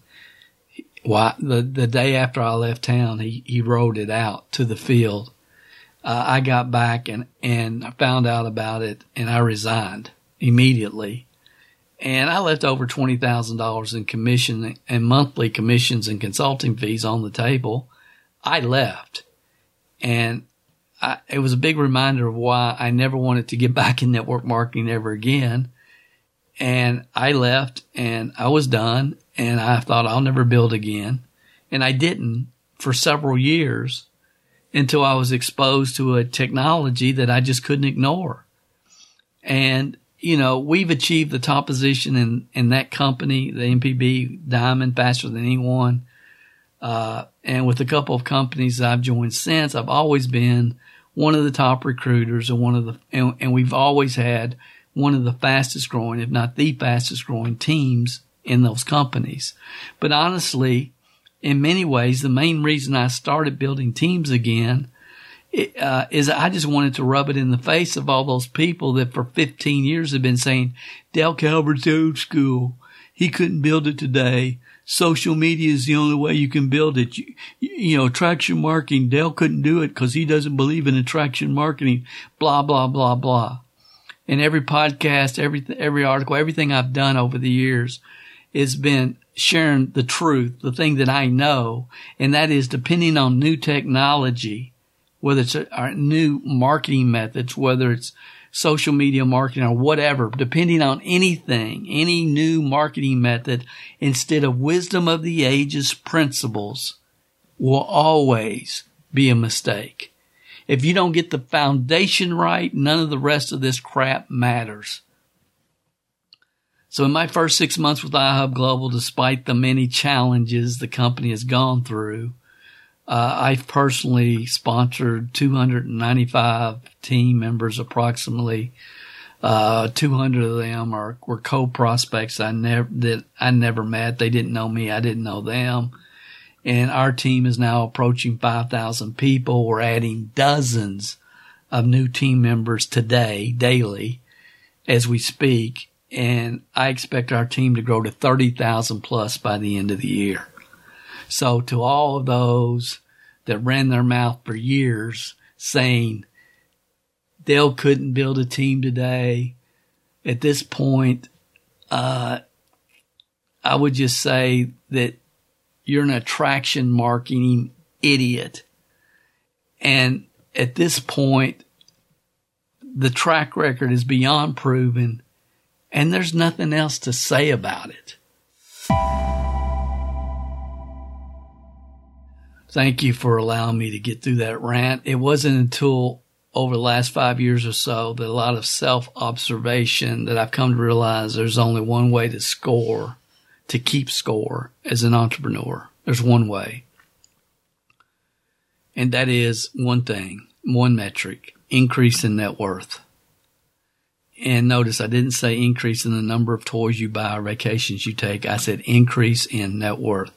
why the, the day after I left town, he, he rode it out to the field. Uh, I got back and, and I found out about it and I resigned immediately. And I left over $20,000 in commission and monthly commissions and consulting fees on the table. I left. And I, it was a big reminder of why I never wanted to get back in network marketing ever again. And I left and I was done and I thought I'll never build again. And I didn't for several years until I was exposed to a technology that I just couldn't ignore. And, you know, we've achieved the top position in, in that company, the MPB Diamond faster than anyone. Uh, and with a couple of companies I've joined since, I've always been one of the top recruiters and one of the, and, and we've always had one of the fastest growing, if not the fastest growing teams in those companies. But honestly, in many ways, the main reason I started building teams again uh, is I just wanted to rub it in the face of all those people that for 15 years have been saying, Dale Calvert's old school. He couldn't build it today social media is the only way you can build it. You, you know, attraction marketing, Dale couldn't do it because he doesn't believe in attraction marketing, blah, blah, blah, blah. And every podcast, every, every article, everything I've done over the years has been sharing the truth, the thing that I know. And that is depending on new technology, whether it's a new marketing methods, whether it's social media marketing or whatever, depending on anything, any new marketing method, instead of wisdom of the ages principles will always be a mistake. If you don't get the foundation right, none of the rest of this crap matters. So in my first six months with iHub Global, despite the many challenges the company has gone through, uh, I've personally sponsored 295 team members approximately. Uh, 200 of them are, were co-prospects I never, that I never met. They didn't know me. I didn't know them. And our team is now approaching 5,000 people. We're adding dozens of new team members today, daily, as we speak. And I expect our team to grow to 30,000 plus by the end of the year. So to all of those that ran their mouth for years saying Dale couldn't build a team today, at this point, uh, I would just say that you're an attraction marketing idiot. And at this point, the track record is beyond proven and there's nothing else to say about it. Thank you for allowing me to get through that rant. It wasn't until over the last five years or so that a lot of self observation that I've come to realize there's only one way to score, to keep score as an entrepreneur. There's one way. And that is one thing, one metric, increase in net worth. And notice I didn't say increase in the number of toys you buy or vacations you take. I said increase in net worth.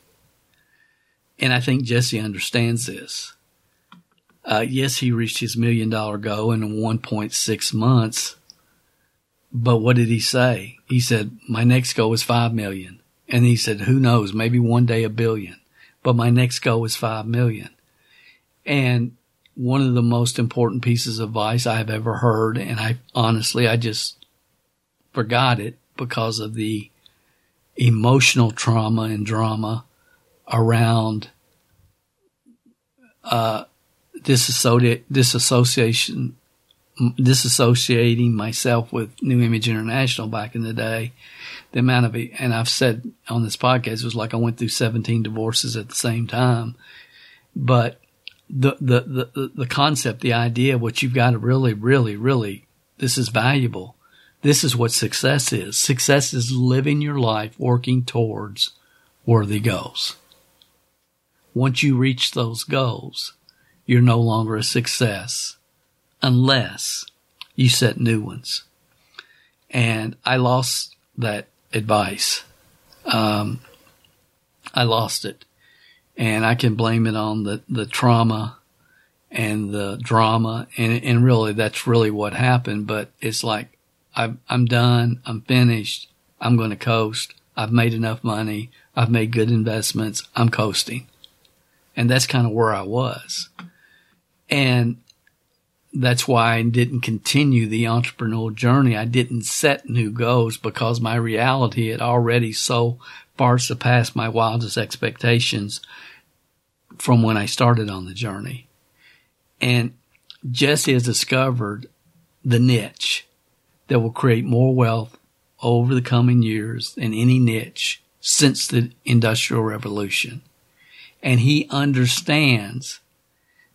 And I think Jesse understands this. Uh, yes, he reached his million dollar goal in 1.6 months. But what did he say? He said, my next goal is 5 million. And he said, who knows, maybe one day a billion. But my next goal is 5 million. And one of the most important pieces of advice I've ever heard, and I honestly, I just forgot it because of the emotional trauma and drama around uh, disassociate, disassociation, disassociating myself with New Image International back in the day. The amount of it, and I've said on this podcast, it was like I went through 17 divorces at the same time. But the, the, the, the concept, the idea, what you've got to really, really, really, this is valuable. This is what success is. Success is living your life working towards worthy goals. Once you reach those goals, you're no longer a success unless you set new ones. And I lost that advice. Um, I lost it and I can blame it on the, the trauma and the drama. And, and really that's really what happened. But it's like, I'm, I'm done. I'm finished. I'm going to coast. I've made enough money. I've made good investments. I'm coasting. And that's kind of where I was. And that's why I didn't continue the entrepreneurial journey. I didn't set new goals because my reality had already so far surpassed my wildest expectations from when I started on the journey. And Jesse has discovered the niche that will create more wealth over the coming years than any niche since the industrial revolution. And he understands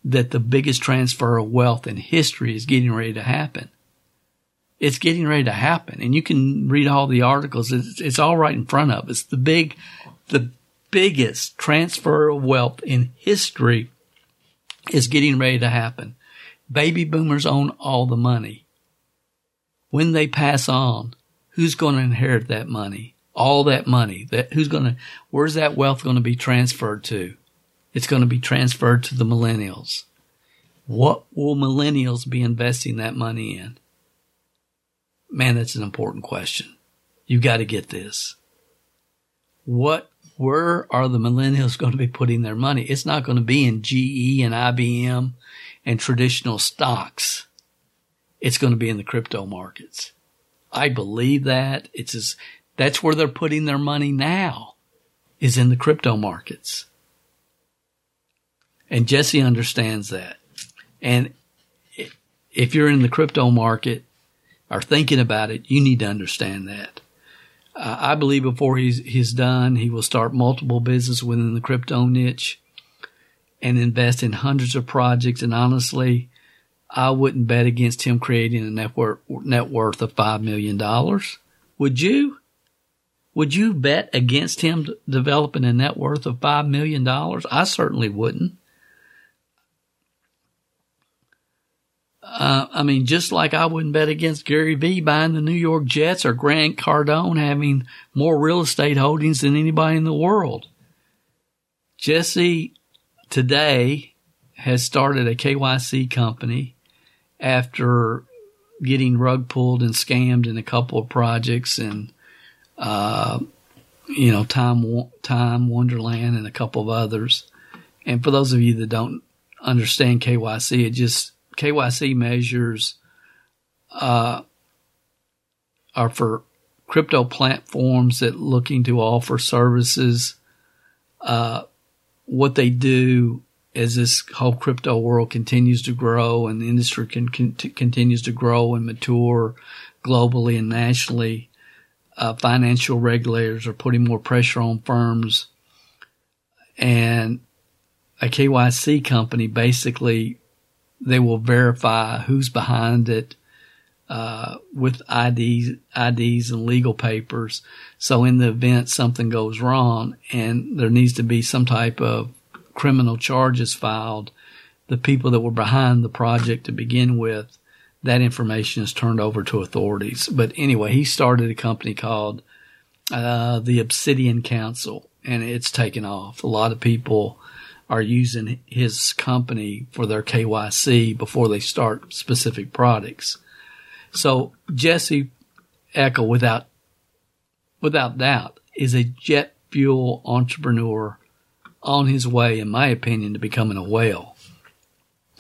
that the biggest transfer of wealth in history is getting ready to happen. It's getting ready to happen. And you can read all the articles. It's, it's all right in front of us. The big, the biggest transfer of wealth in history is getting ready to happen. Baby boomers own all the money. When they pass on, who's going to inherit that money? All that money. That who's going to? Where's that wealth going to be transferred to? It's going to be transferred to the millennials. What will millennials be investing that money in? Man, that's an important question. You got to get this. What, where are the millennials going to be putting their money? It's not going to be in GE and IBM and traditional stocks. It's going to be in the crypto markets. I believe that. It's as, that's where they're putting their money now is in the crypto markets. And Jesse understands that. And if you're in the crypto market or thinking about it, you need to understand that. Uh, I believe before he's, he's done, he will start multiple businesses within the crypto niche and invest in hundreds of projects. And honestly, I wouldn't bet against him creating a net worth, net worth of $5 million. Would you? Would you bet against him developing a net worth of $5 million? I certainly wouldn't. Uh, I mean, just like I wouldn't bet against Gary Vee buying the New York Jets or Grant Cardone having more real estate holdings than anybody in the world. Jesse today has started a KYC company after getting rug pulled and scammed in a couple of projects and, uh, you know, Time, Time Wonderland and a couple of others. And for those of you that don't understand KYC, it just KYC measures uh, are for crypto platforms that looking to offer services. Uh, what they do as this whole crypto world continues to grow and the industry can, continues to grow and mature globally and nationally, uh, financial regulators are putting more pressure on firms and a KYC company basically they will verify who's behind it uh, with IDs, IDs and legal papers. So in the event something goes wrong and there needs to be some type of criminal charges filed, the people that were behind the project to begin with, that information is turned over to authorities. But anyway, he started a company called uh, the Obsidian Council, and it's taken off. A lot of people are using his company for their KYC before they start specific products. So Jesse Eckel, without without doubt, is a jet fuel entrepreneur on his way, in my opinion, to becoming a whale.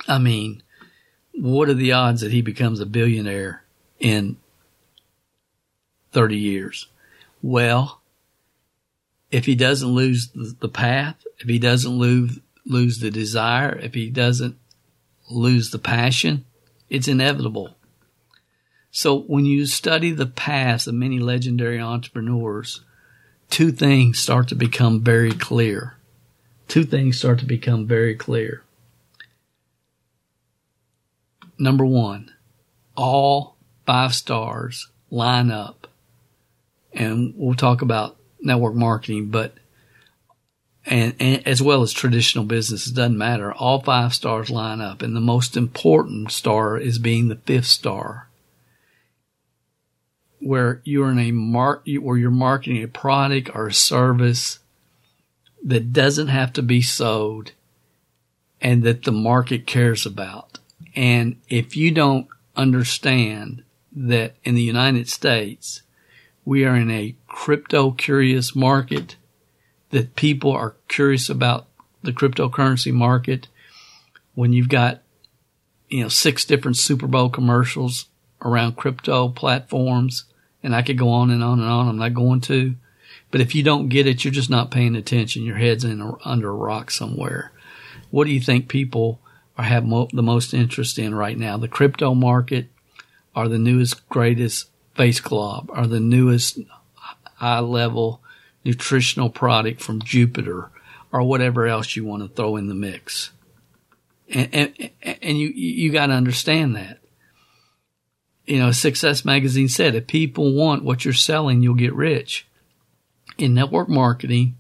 I mean, what are the odds that he becomes a billionaire in 30 years? Well, if he doesn't lose the path, if he doesn't lose, lose the desire, if he doesn't lose the passion, it's inevitable. So when you study the past of many legendary entrepreneurs, two things start to become very clear. Two things start to become very clear. Number one, all five stars line up. And we'll talk about network marketing, but and, and, as well as traditional businesses, doesn't matter. All five stars line up, and the most important star is being the fifth star, where you're in a mark, where you're marketing a product or a service that doesn't have to be sold, and that the market cares about. And if you don't understand that in the United States, we are in a crypto curious market, that people are curious about the cryptocurrency market. When you've got, you know, six different Super Bowl commercials around crypto platforms, and I could go on and on and on. I'm not going to. But if you don't get it, you're just not paying attention. Your head's in a, under a rock somewhere. What do you think people are have mo- the most interest in right now? The crypto market, are the newest, greatest face glob, are the newest high level nutritional product from Jupiter, or whatever else you want to throw in the mix. And, and, and you, you got to understand that. You know, Success Magazine said, if people want what you're selling, you'll get rich. In network marketing,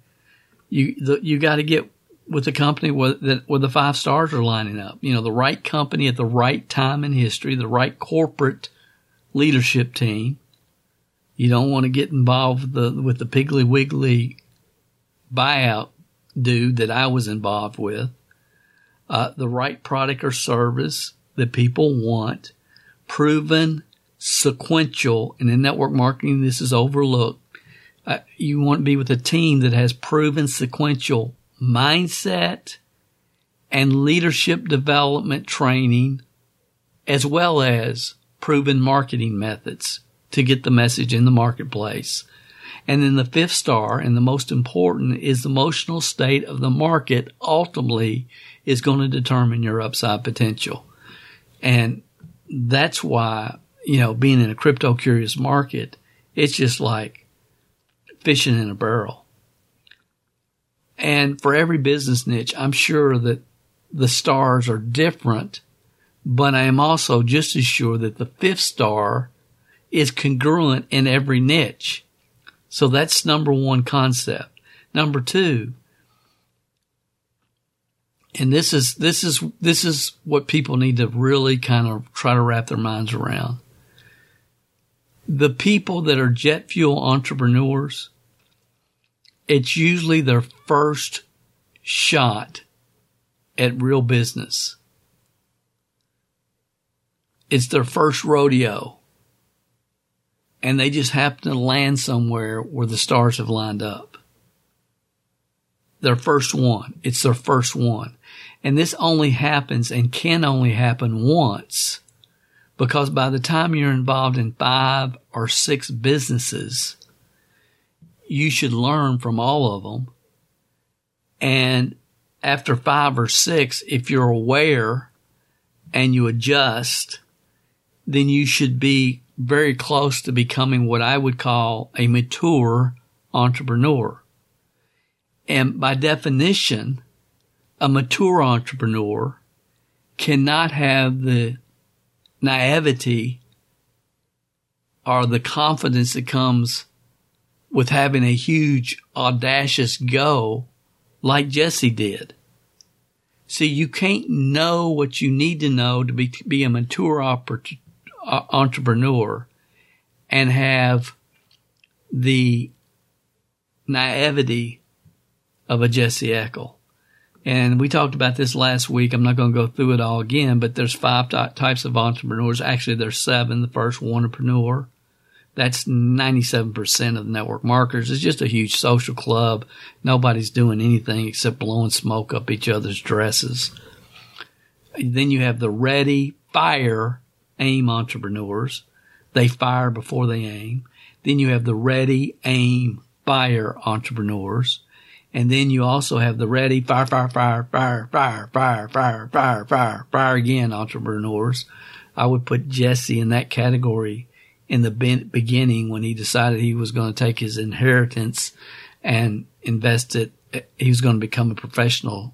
you, the, you got to get with the company where, that, where the five stars are lining up. You know, the right company at the right time in history, the right corporate leadership team. You don't want to get involved with the, with the Piggly Wiggly buyout dude that I was involved with. Uh, the right product or service that people want, proven, sequential, and in network marketing, this is overlooked. Uh, you want to be with a team that has proven sequential mindset and leadership development training, as well as proven marketing methods to get the message in the marketplace. And then the fifth star, and the most important, is the emotional state of the market ultimately is going to determine your upside potential. And that's why, you know, being in a crypto curious market, it's just like fishing in a barrel. And for every business niche, I'm sure that the stars are different, but I am also just as sure that the fifth star is congruent in every niche. So that's number one concept. Number two, and this is, this is, this is what people need to really kind of try to wrap their minds around. The people that are jet fuel entrepreneurs, it's usually their first shot at real business. It's their first rodeo. And they just happen to land somewhere where the stars have lined up. Their first one. It's their first one. And this only happens and can only happen once because by the time you're involved in five or six businesses, you should learn from all of them. And after five or six, if you're aware and you adjust, then you should be very close to becoming what I would call a mature entrepreneur. And by definition, a mature entrepreneur cannot have the naivety or the confidence that comes with having a huge audacious go like Jesse did. See, you can't know what you need to know to be, be a mature oper- entrepreneur and have the naivety of a Jesse Eckel. And we talked about this last week. I'm not going to go through it all again, but there's five types of entrepreneurs. Actually, there's seven. The first, entrepreneur. That's 97% of the network marketers. It's just a huge social club. Nobody's doing anything except blowing smoke up each other's dresses. Then you have the ready, fire, aim entrepreneurs. They fire before they aim. Then you have the ready, aim, fire entrepreneurs. And then you also have the ready, fire, fire, fire, fire, fire, fire, fire, fire, fire, fire again entrepreneurs. I would put Jesse in that category in the beginning when he decided he was going to take his inheritance and invest it. He was going to become a professional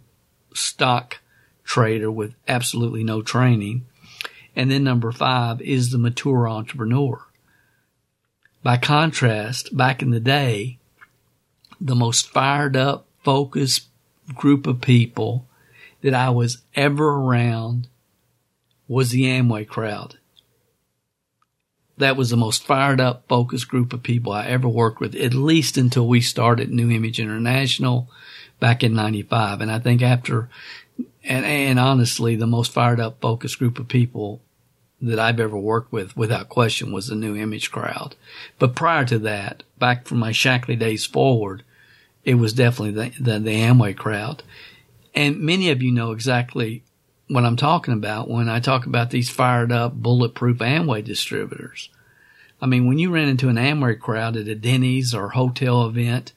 stock trader with absolutely no training. And then number five is the mature entrepreneur. By contrast, back in the day, the most fired up, focused group of people that I was ever around was the Amway crowd. That was the most fired up, focused group of people I ever worked with, at least until we started New Image International back in 95. And I think after, and, and honestly, the most fired up, focused group of people that I've ever worked with, without question, was the New Image crowd. But prior to that, back from my Shaklee days forward, it was definitely the, the, the Amway crowd. And many of you know exactly what I'm talking about when I talk about these fired up bulletproof Amway distributors. I mean, when you ran into an Amway crowd at a Denny's or hotel event,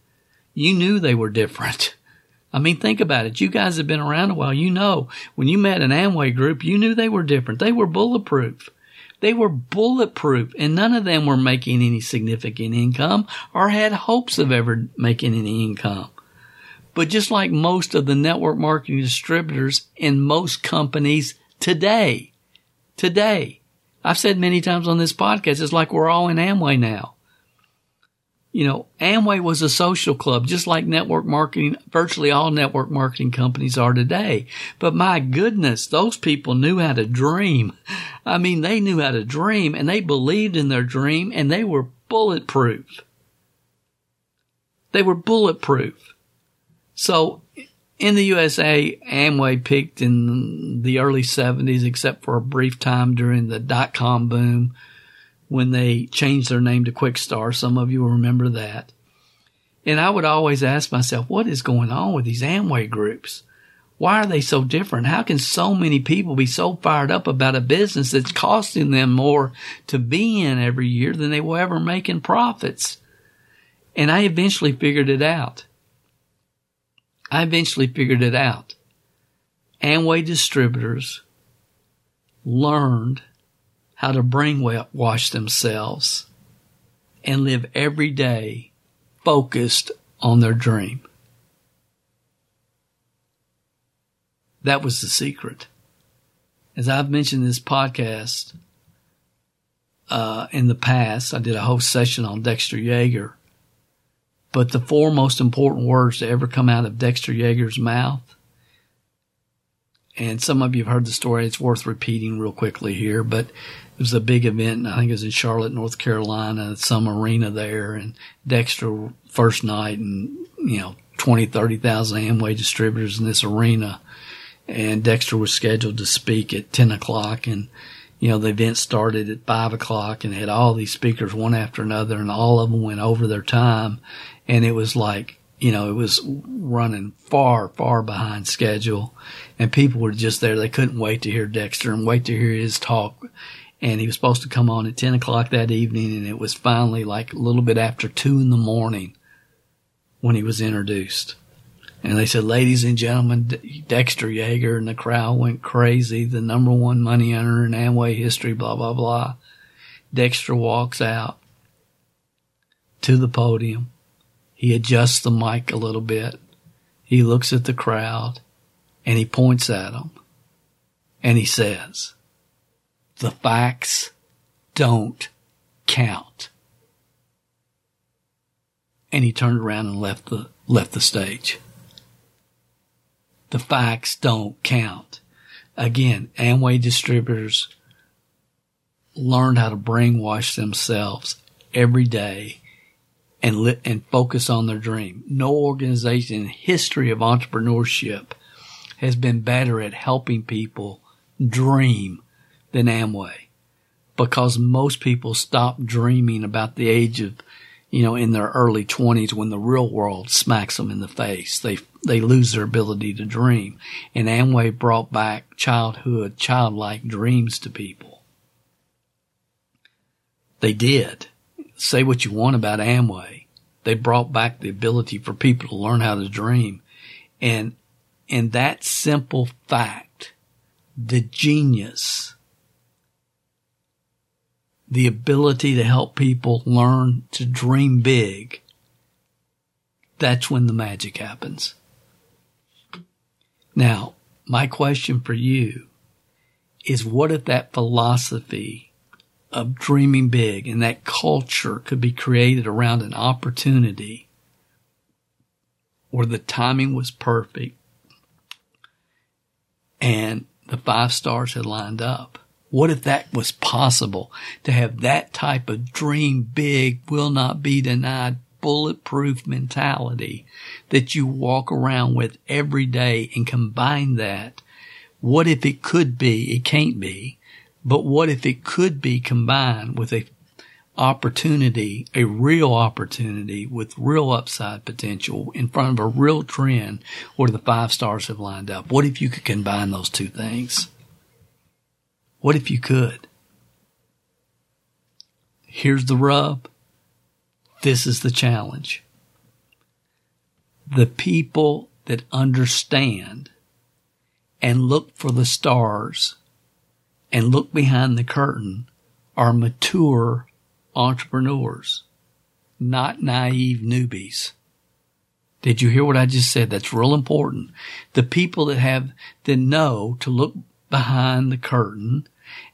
you knew they were different. I mean, think about it. You guys have been around a while. You know, when you met an Amway group, you knew they were different. They were bulletproof. They were bulletproof and none of them were making any significant income or had hopes of ever making any income. But just like most of the network marketing distributors in most companies today, today, I've said many times on this podcast, it's like we're all in Amway now you know, Amway was a social club, just like network marketing, virtually all network marketing companies are today. But my goodness, those people knew how to dream. I mean, they knew how to dream and they believed in their dream and they were bulletproof. They were bulletproof. So in the USA, Amway peaked in the early 70s, except for a brief time during the dot com boom when they changed their name to Quixtar. Some of you will remember that. And I would always ask myself, what is going on with these Amway groups? Why are they so different? How can so many people be so fired up about a business that's costing them more to be in every year than they will ever make in profits? And I eventually figured it out. I eventually figured it out. Amway distributors learned how to brainwash themselves and live every day focused on their dream. That was the secret. As I've mentioned this podcast, uh, in the past, I did a whole session on Dexter Yager. But the four most important words to ever come out of Dexter Yager's mouth, and some of you have heard the story, it's worth repeating real quickly here, but it was a big event. I think it was in Charlotte, North Carolina, some arena there and Dexter first night and, you know, 20, 30,000 Amway distributors in this arena. And Dexter was scheduled to speak at 10 o'clock and, you know, the event started at five o'clock and had all these speakers one after another and all of them went over their time. And it was like, you know, it was running far, far behind schedule and people were just there. They couldn't wait to hear Dexter and wait to hear his talk and he was supposed to come on at 10 o'clock that evening and it was finally like a little bit after two in the morning when he was introduced. And they said, ladies and gentlemen, Dexter Yager, and the crowd went crazy. The number one money earner in Amway history, blah, blah, blah. Dexter walks out to the podium. He adjusts the mic a little bit. He looks at the crowd and he points at them and he says, the facts don't count. And he turned around and left the, left the stage. The facts don't count. Again, Amway distributors learned how to brainwash themselves every day and and focus on their dream. No organization in history of entrepreneurship has been better at helping people dream than Amway because most people stop dreaming about the age of, you know, in their early twenties when the real world smacks them in the face. They, they lose their ability to dream. And Amway brought back childhood, childlike dreams to people. They did. Say what you want about Amway. They brought back the ability for people to learn how to dream. And, and that simple fact, the genius the ability to help people learn to dream big, that's when the magic happens. Now, my question for you is what if that philosophy of dreaming big and that culture could be created around an opportunity where the timing was perfect and the five stars had lined up? What if that was possible to have that type of dream big, will not be denied, bulletproof mentality that you walk around with every day and combine that? What if it could be? It can't be, but what if it could be combined with a opportunity, a real opportunity with real upside potential in front of a real trend where the five stars have lined up? What if you could combine those two things? What if you could? Here's the rub. This is the challenge. The people that understand and look for the stars and look behind the curtain are mature entrepreneurs, not naive newbies. Did you hear what I just said? That's real important. The people that have, that know to look behind the curtain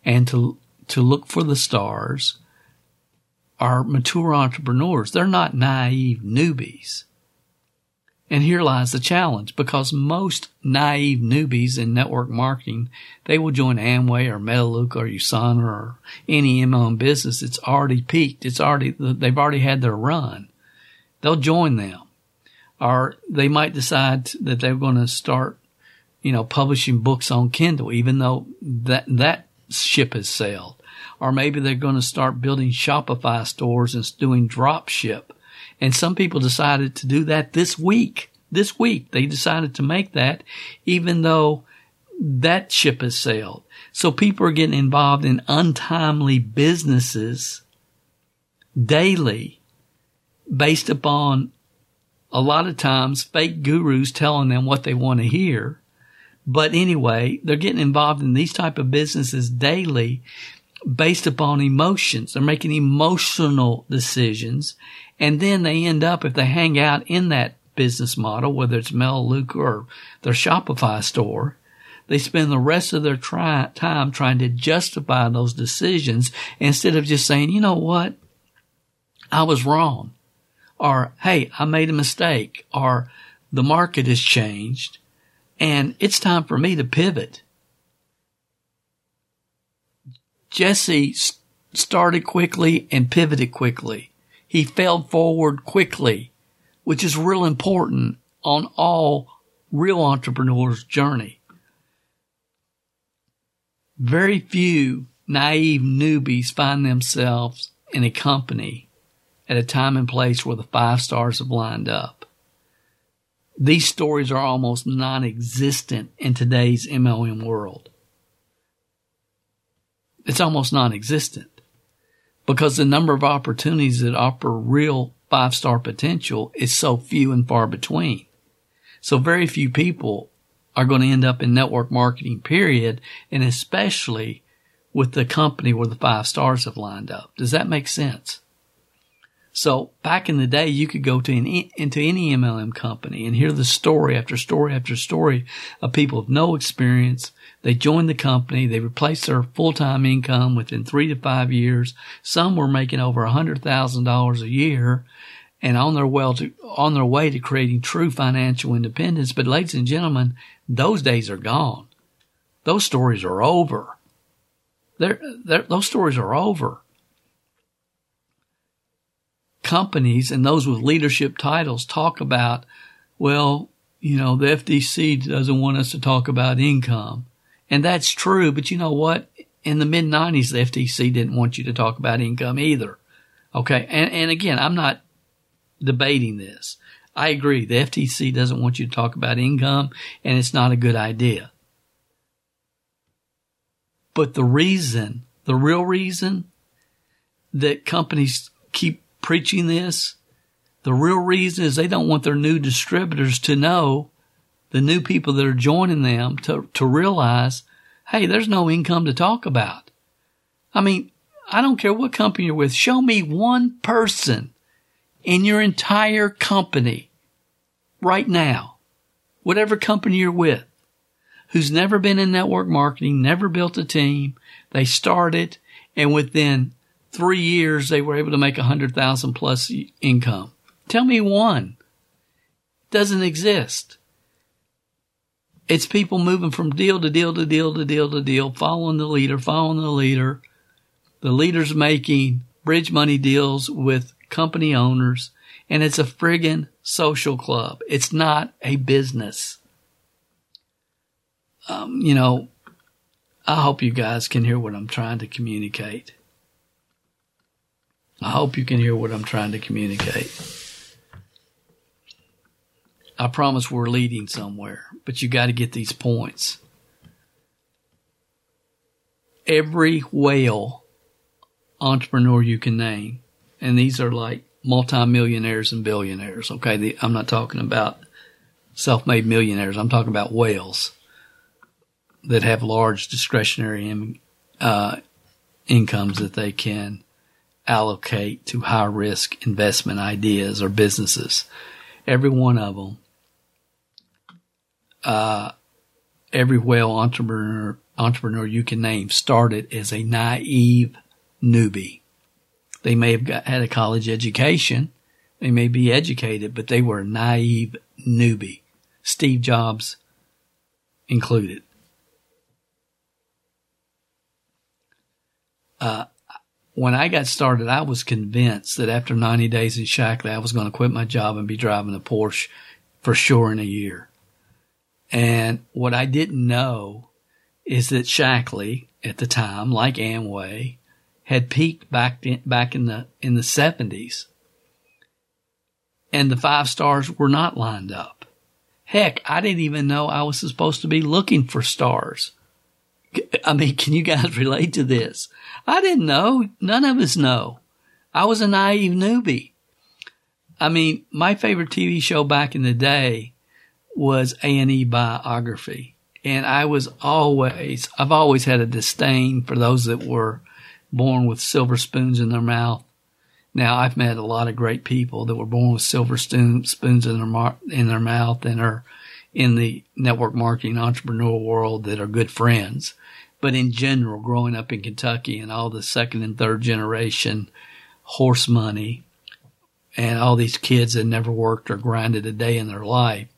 and to, to look for the stars are mature entrepreneurs. They're not naive newbies. And here lies the challenge because most naive newbies in network marketing, they will join Amway or Melaleuca or USANA or any MLM business. It's already peaked. It's already, they've already had their run. They'll join them or they might decide that they're going to start you know, publishing books on Kindle, even though that, that ship has sailed. Or maybe they're going to start building Shopify stores and doing drop ship. And some people decided to do that this week. This week they decided to make that even though that ship has sailed. So people are getting involved in untimely businesses daily based upon a lot of times fake gurus telling them what they want to hear but anyway, they're getting involved in these type of businesses daily based upon emotions. They're making emotional decisions. And then they end up, if they hang out in that business model, whether it's Melaleuca or their Shopify store, they spend the rest of their try, time trying to justify those decisions instead of just saying, you know what? I was wrong. Or, hey, I made a mistake. Or the market has changed and it's time for me to pivot. Jesse started quickly and pivoted quickly. He fell forward quickly, which is real important on all real entrepreneurs' journey. Very few naive newbies find themselves in a company at a time and place where the five stars have lined up these stories are almost non-existent in today's MLM world. It's almost non-existent because the number of opportunities that offer real five star potential is so few and far between. So very few people are going to end up in network marketing period and especially with the company where the five stars have lined up. Does that make sense? So back in the day, you could go to any, into any MLM company and hear the story after story after story of people with no experience. They joined the company. They replaced their full-time income within three to five years. Some were making over a hundred thousand dollars a year and on their well to, on their way to creating true financial independence. But ladies and gentlemen, those days are gone. Those stories are over. They're, they're, those stories are over companies and those with leadership titles talk about, well, you know, the FTC doesn't want us to talk about income. And that's true, but you know what? In the mid 90s, the FTC didn't want you to talk about income either. Okay. And, and again, I'm not debating this. I agree. The FTC doesn't want you to talk about income and it's not a good idea. But the reason, the real reason that companies keep preaching this, the real reason is they don't want their new distributors to know, the new people that are joining them to, to realize, hey, there's no income to talk about. I mean, I don't care what company you're with. Show me one person in your entire company right now, whatever company you're with, who's never been in network marketing, never built a team. They started and within three years, they were able to make a hundred thousand plus income. Tell me one. Doesn't exist. It's people moving from deal to deal to deal to deal to deal, following the leader, following the leader. The leader's making bridge money deals with company owners, and it's a friggin' social club. It's not a business. Um, you know, I hope you guys can hear what I'm trying to communicate. I hope you can hear what I'm trying to communicate. I promise we're leading somewhere, but you got to get these points. Every whale entrepreneur you can name, and these are like multimillionaires and billionaires. Okay. The, I'm not talking about self-made millionaires. I'm talking about whales that have large discretionary uh, incomes that they can allocate to high risk investment ideas or businesses. Every one of them, uh, every whale entrepreneur, entrepreneur you can name started as a naive newbie. They may have got, had a college education. They may be educated, but they were a naive newbie. Steve Jobs included. Uh, when I got started, I was convinced that after 90 days in Shaklee, I was going to quit my job and be driving a Porsche for sure in a year. And what I didn't know is that Shaklee at the time, like Amway, had peaked back in, back in the in the 70s. And the five stars were not lined up. Heck, I didn't even know I was supposed to be looking for stars. I mean, can you guys relate to this? I didn't know. None of us know. I was a naive newbie. I mean, my favorite TV show back in the day was A&E biography. And I was always, I've always had a disdain for those that were born with silver spoons in their mouth. Now I've met a lot of great people that were born with silver spoons in their mar- in their mouth and are in the network marketing entrepreneurial world that are good friends. But in general, growing up in Kentucky and all the second and third generation horse money and all these kids that never worked or grinded a day in their life,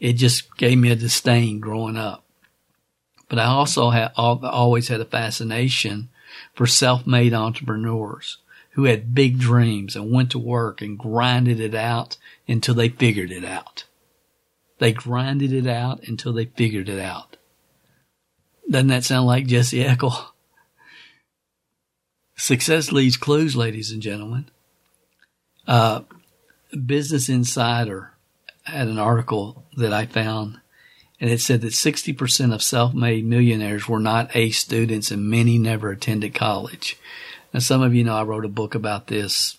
it just gave me a disdain growing up. But I also had always had a fascination for self-made entrepreneurs who had big dreams and went to work and grinded it out until they figured it out. They grinded it out until they figured it out. Doesn't that sound like Jesse Eckel? Success leaves clues, ladies and gentlemen. Uh, Business Insider had an article that I found and it said that 60% of self-made millionaires were not A students and many never attended college. Now some of you know I wrote a book about this.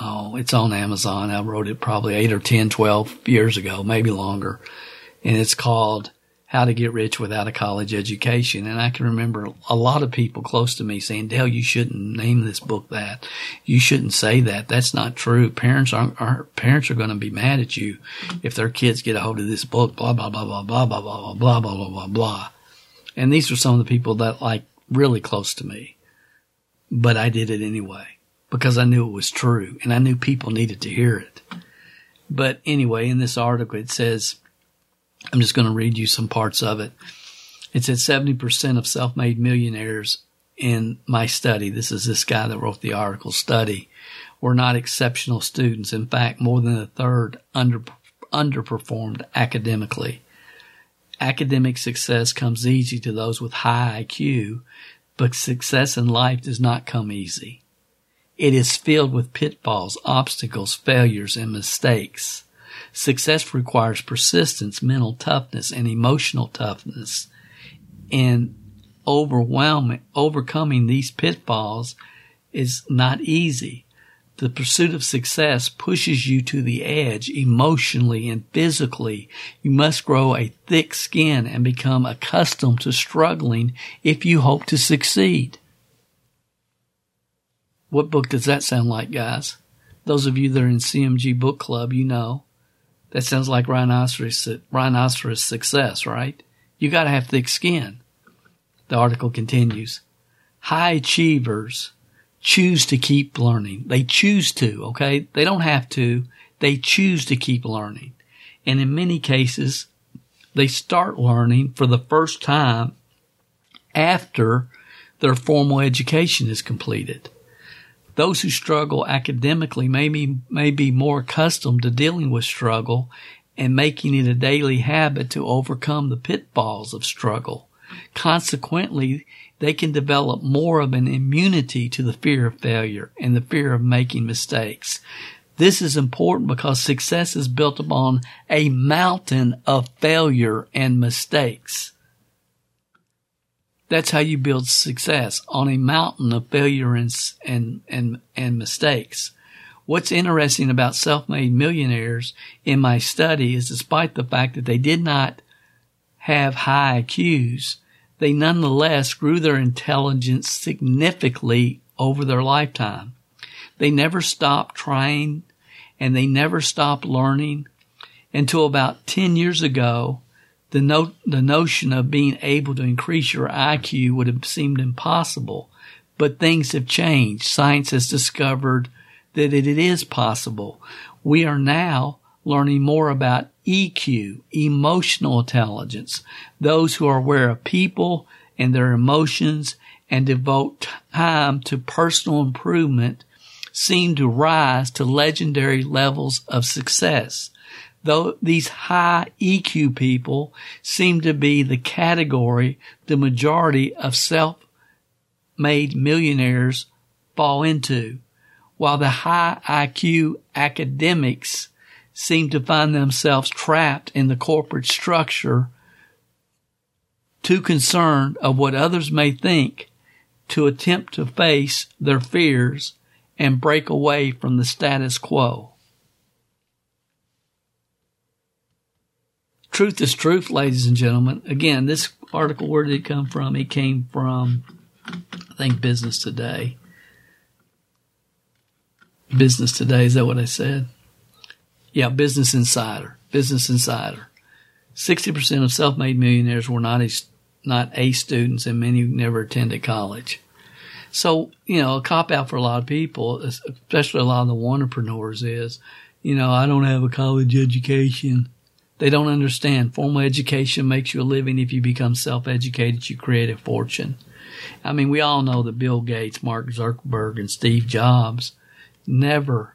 Oh, it's on Amazon. I wrote it probably eight or 10, 12 years ago, maybe longer. And it's called how to get rich without a college education. And I can remember a lot of people close to me saying, Dale, you shouldn't name this book that. You shouldn't say that. That's not true. Parents aren't, aren't parents are going to be mad at you if their kids get a hold of this book, blah, blah, blah, blah, blah, blah, blah, blah, blah, blah, blah, blah. And these are some of the people that like really close to me. But I did it anyway because I knew it was true and I knew people needed to hear it. But anyway, in this article, it says, I'm just going to read you some parts of it. It said 70% of self-made millionaires in my study, this is this guy that wrote the article study, were not exceptional students. In fact, more than a third under, underperformed academically. Academic success comes easy to those with high IQ, but success in life does not come easy. It is filled with pitfalls, obstacles, failures, and mistakes. Success requires persistence, mental toughness, and emotional toughness. And overwhelming, overcoming these pitfalls is not easy. The pursuit of success pushes you to the edge emotionally and physically. You must grow a thick skin and become accustomed to struggling if you hope to succeed. What book does that sound like, guys? Those of you that are in CMG Book Club, you know. That sounds like rhinoceros, rhinoceros success, right? You gotta have thick skin. The article continues. High achievers choose to keep learning. They choose to, okay? They don't have to. They choose to keep learning. And in many cases, they start learning for the first time after their formal education is completed. Those who struggle academically may be, may be more accustomed to dealing with struggle and making it a daily habit to overcome the pitfalls of struggle. Consequently, they can develop more of an immunity to the fear of failure and the fear of making mistakes. This is important because success is built upon a mountain of failure and mistakes. That's how you build success on a mountain of failure and, and, and, and mistakes. What's interesting about self-made millionaires in my study is despite the fact that they did not have high IQs, they nonetheless grew their intelligence significantly over their lifetime. They never stopped trying and they never stopped learning until about 10 years ago. The, no- the notion of being able to increase your IQ would have seemed impossible, but things have changed. Science has discovered that it is possible. We are now learning more about EQ, emotional intelligence, those who are aware of people and their emotions and devote time to personal improvement seem to rise to legendary levels of success. Though these high EQ people seem to be the category the majority of self-made millionaires fall into, while the high IQ academics seem to find themselves trapped in the corporate structure, too concerned of what others may think to attempt to face their fears and break away from the status quo. Truth is truth, ladies and gentlemen. Again, this article, where did it come from? It came from, I think, Business Today. Business Today, is that what I said? Yeah, Business Insider. Business Insider. 60% of self-made millionaires were not a, not A students and many never attended college. So, you know, a cop out for a lot of people, especially a lot of the entrepreneurs is, you know, I don't have a college education. They don't understand formal education makes you a living. If you become self-educated, you create a fortune. I mean, we all know that Bill Gates, Mark Zuckerberg, and Steve Jobs never,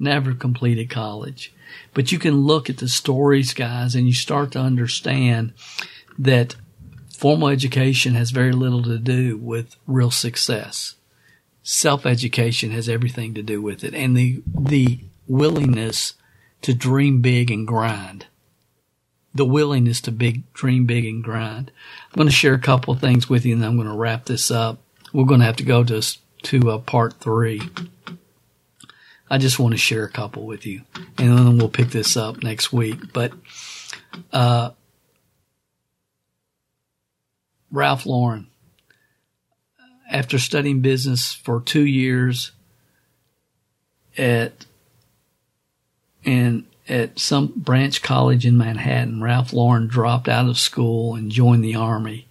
never completed college. But you can look at the stories, guys, and you start to understand that formal education has very little to do with real success. Self education has everything to do with it and the, the willingness to dream big and grind. The willingness to big, dream big and grind. I'm going to share a couple of things with you and I'm going to wrap this up. We're going to have to go to, to uh, part three. I just want to share a couple with you, and then we'll pick this up next week. But uh, Ralph Lauren, after studying business for two years at and at some branch college in Manhattan, Ralph Lauren dropped out of school and joined the army.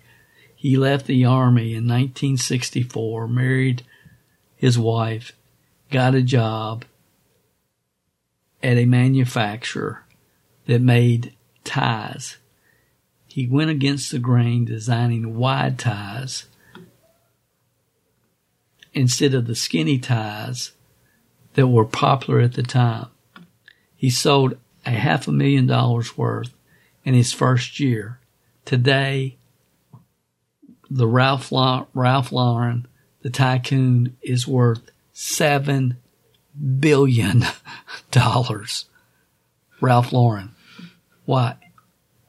He left the army in 1964, married his wife, got a job at a manufacturer that made ties. He went against the grain designing wide ties instead of the skinny ties that were popular at the time. He sold a half a million dollars worth in his first year. Today, the Ralph, La- Ralph Lauren, the tycoon, is worth seven billion dollars. Ralph Lauren. Why?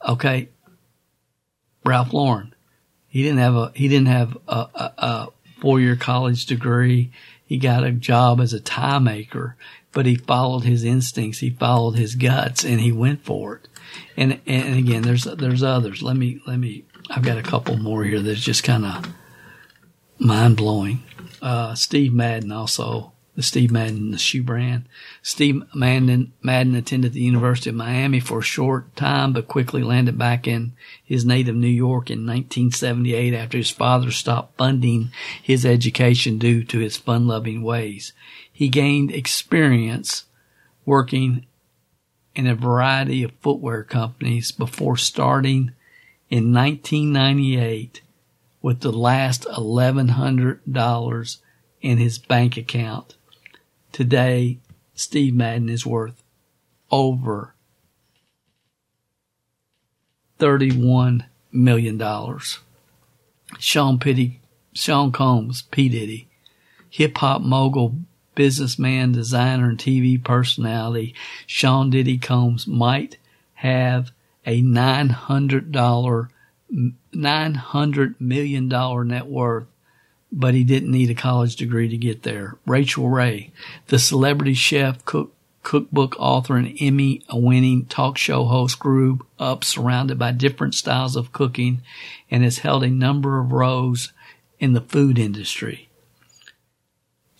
Okay. Ralph Lauren. He didn't have a, he didn't have a, a, a four year college degree. He got a job as a tie maker, but he followed his instincts. He followed his guts and he went for it. And, and again, there's, there's others. Let me, let me, I've got a couple more here that's just kind of mind blowing. Uh, Steve Madden also the Steve Madden, the shoe brand. Steve Madden, Madden attended the University of Miami for a short time, but quickly landed back in his native New York in 1978 after his father stopped funding his education due to his fun-loving ways. He gained experience working in a variety of footwear companies before starting in 1998 with the last $1,100 in his bank account today Steve Madden is worth over $31 million. Sean Diddy, Sean Combs, P. Diddy, hip hop mogul, businessman, designer, and TV personality, Sean Diddy Combs might have a $900, $900 million net worth but he didn't need a college degree to get there. Rachael Ray, the celebrity chef, cook, cookbook author, and Emmy winning talk show host grew up surrounded by different styles of cooking and has held a number of roles in the food industry.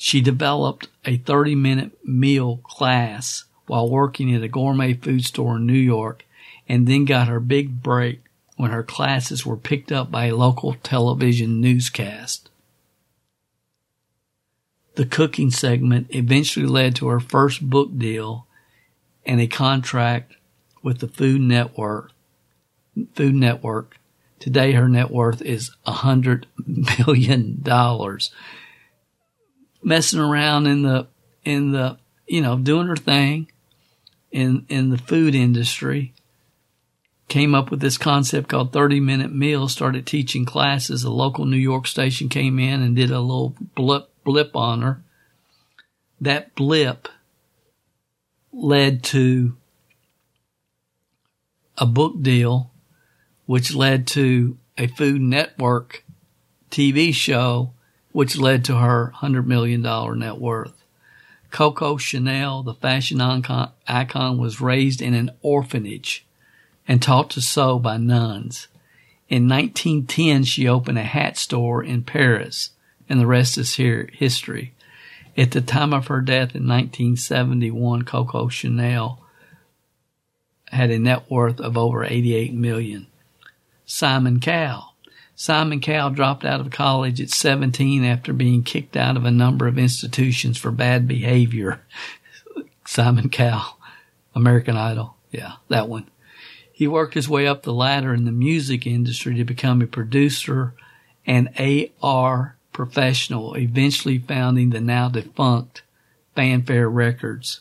She developed a 30 minute meal class while working at a gourmet food store in New York and then got her big break when her classes were picked up by a local television newscast. The cooking segment eventually led to her first book deal and a contract with the Food Network. Food Network. Today her net worth is a hundred million dollars. Messing around in the in the you know doing her thing in in the food industry. Came up with this concept called 30 minute meal, started teaching classes. A local New York station came in and did a little blip blip on her. That blip led to a book deal, which led to a Food Network TV show, which led to her $100 million net worth. Coco Chanel, the fashion icon, was raised in an orphanage and taught to sew by nuns. In 1910, she opened a hat store in Paris and the rest is here history. At the time of her death in 1971, Coco Chanel had a net worth of over 88 million. Simon Cowell. Simon Cowell dropped out of college at 17 after being kicked out of a number of institutions for bad behavior. Simon Cowell, American Idol. Yeah, that one. He worked his way up the ladder in the music industry to become a producer and AR professional, eventually founding the now defunct Fanfare Records.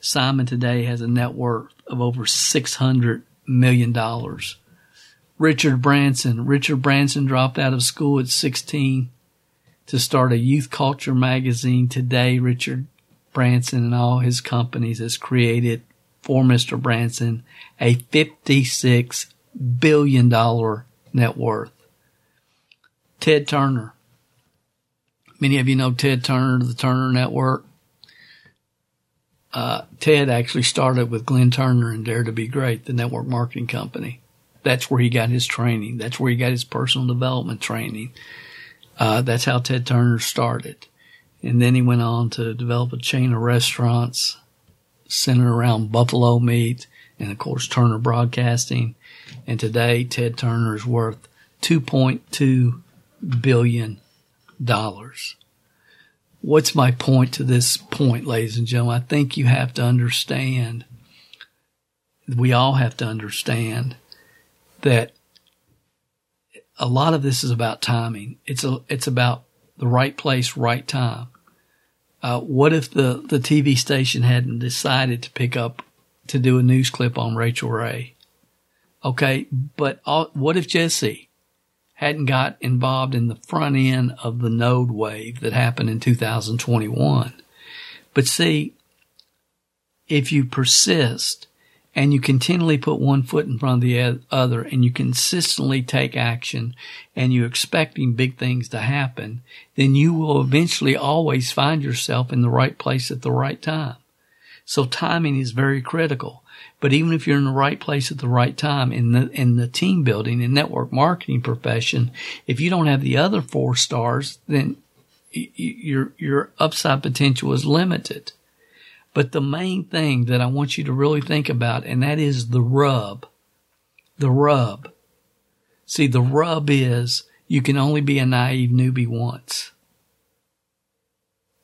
Simon today has a net worth of over $600 million. Richard Branson. Richard Branson dropped out of school at 16 to start a youth culture magazine. Today, Richard Branson and all his companies has created for Mr. Branson a $56 billion net worth. Ted Turner. Many of you know Ted Turner, the Turner Network. Uh, Ted actually started with Glenn Turner and Dare to Be Great, the network marketing company. That's where he got his training. That's where he got his personal development training. Uh, that's how Ted Turner started. And then he went on to develop a chain of restaurants centered around buffalo meat and of course Turner Broadcasting. And today Ted Turner is worth 2.2 billion dollars. What's my point to this point, ladies and gentlemen? I think you have to understand, we all have to understand that a lot of this is about timing. It's a, it's about the right place, right time. Uh, what if the, the TV station hadn't decided to pick up to do a news clip on Rachael Ray. Okay, but all, what if Jesse hadn't got involved in the front end of the node wave that happened in 2021? But see, if you persist and you continually put one foot in front of the other and you consistently take action and you're expecting big things to happen, then you will eventually always find yourself in the right place at the right time. So timing is very critical. But even if you're in the right place at the right time in the, in the team building and network marketing profession, if you don't have the other four stars, then your, your upside potential is limited. But the main thing that I want you to really think about, and that is the rub. The rub. See, the rub is you can only be a naive newbie once.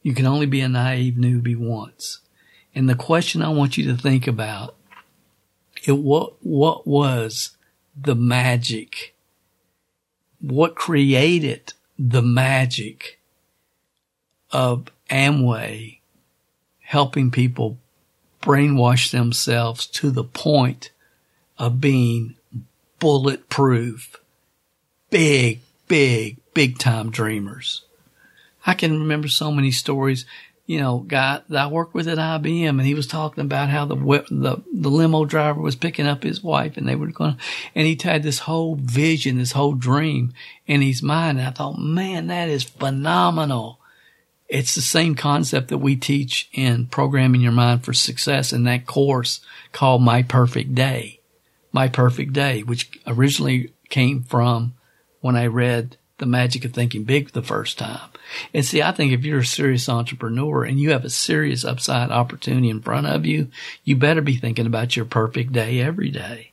You can only be a naive newbie once. And the question I want you to think about it what what was the magic? What created the magic of Amway helping people brainwash themselves to the point of being bulletproof, big, big, big time dreamers. I can remember so many stories you know, guy that I worked with at IBM, and he was talking about how the the the limo driver was picking up his wife, and they were going, and he had this whole vision, this whole dream in his mind. And I thought, man, that is phenomenal. It's the same concept that we teach in programming your mind for success in that course called My Perfect Day. My Perfect Day, which originally came from when I read The Magic of Thinking Big the first time. And see, I think if you're a serious entrepreneur and you have a serious upside opportunity in front of you, you better be thinking about your perfect day every day.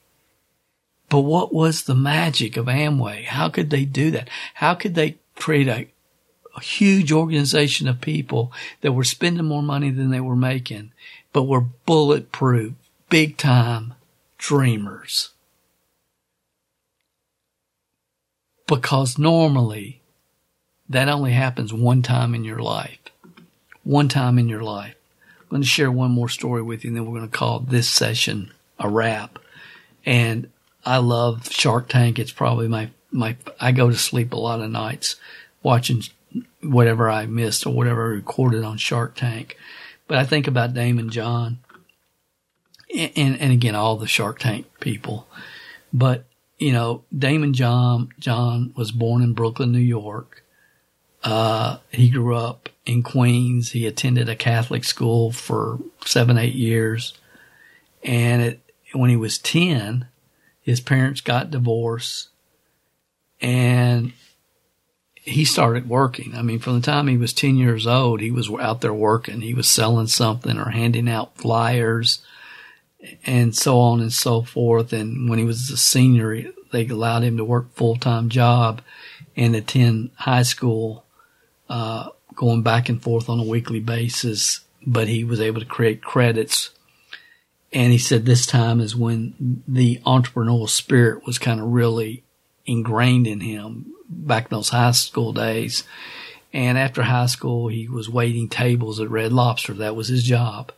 But what was the magic of Amway? How could they do that? How could they create a, a huge organization of people that were spending more money than they were making, but were bulletproof, big time dreamers? Because normally that only happens one time in your life. One time in your life. I'm going to share one more story with you and then we're going to call this session a wrap. And I love Shark Tank. It's probably my, my, I go to sleep a lot of nights watching whatever I missed or whatever I recorded on Shark Tank. But I think about Daymond John and, and, and again, all the Shark Tank people. But, you know, Daymond John, John was born in Brooklyn, New York. Uh, he grew up in Queens. He attended a Catholic school for seven, eight years. And it, when he was 10, his parents got divorced and he started working. I mean, from the time he was 10 years old, he was out there working. He was selling something or handing out flyers and so on and so forth. And when he was a senior, they allowed him to work full time job and attend high school uh, going back and forth on a weekly basis, but he was able to create credits. And he said this time is when the entrepreneurial spirit was kind of really ingrained in him back in those high school days. And after high school, he was waiting tables at Red Lobster. That was his job.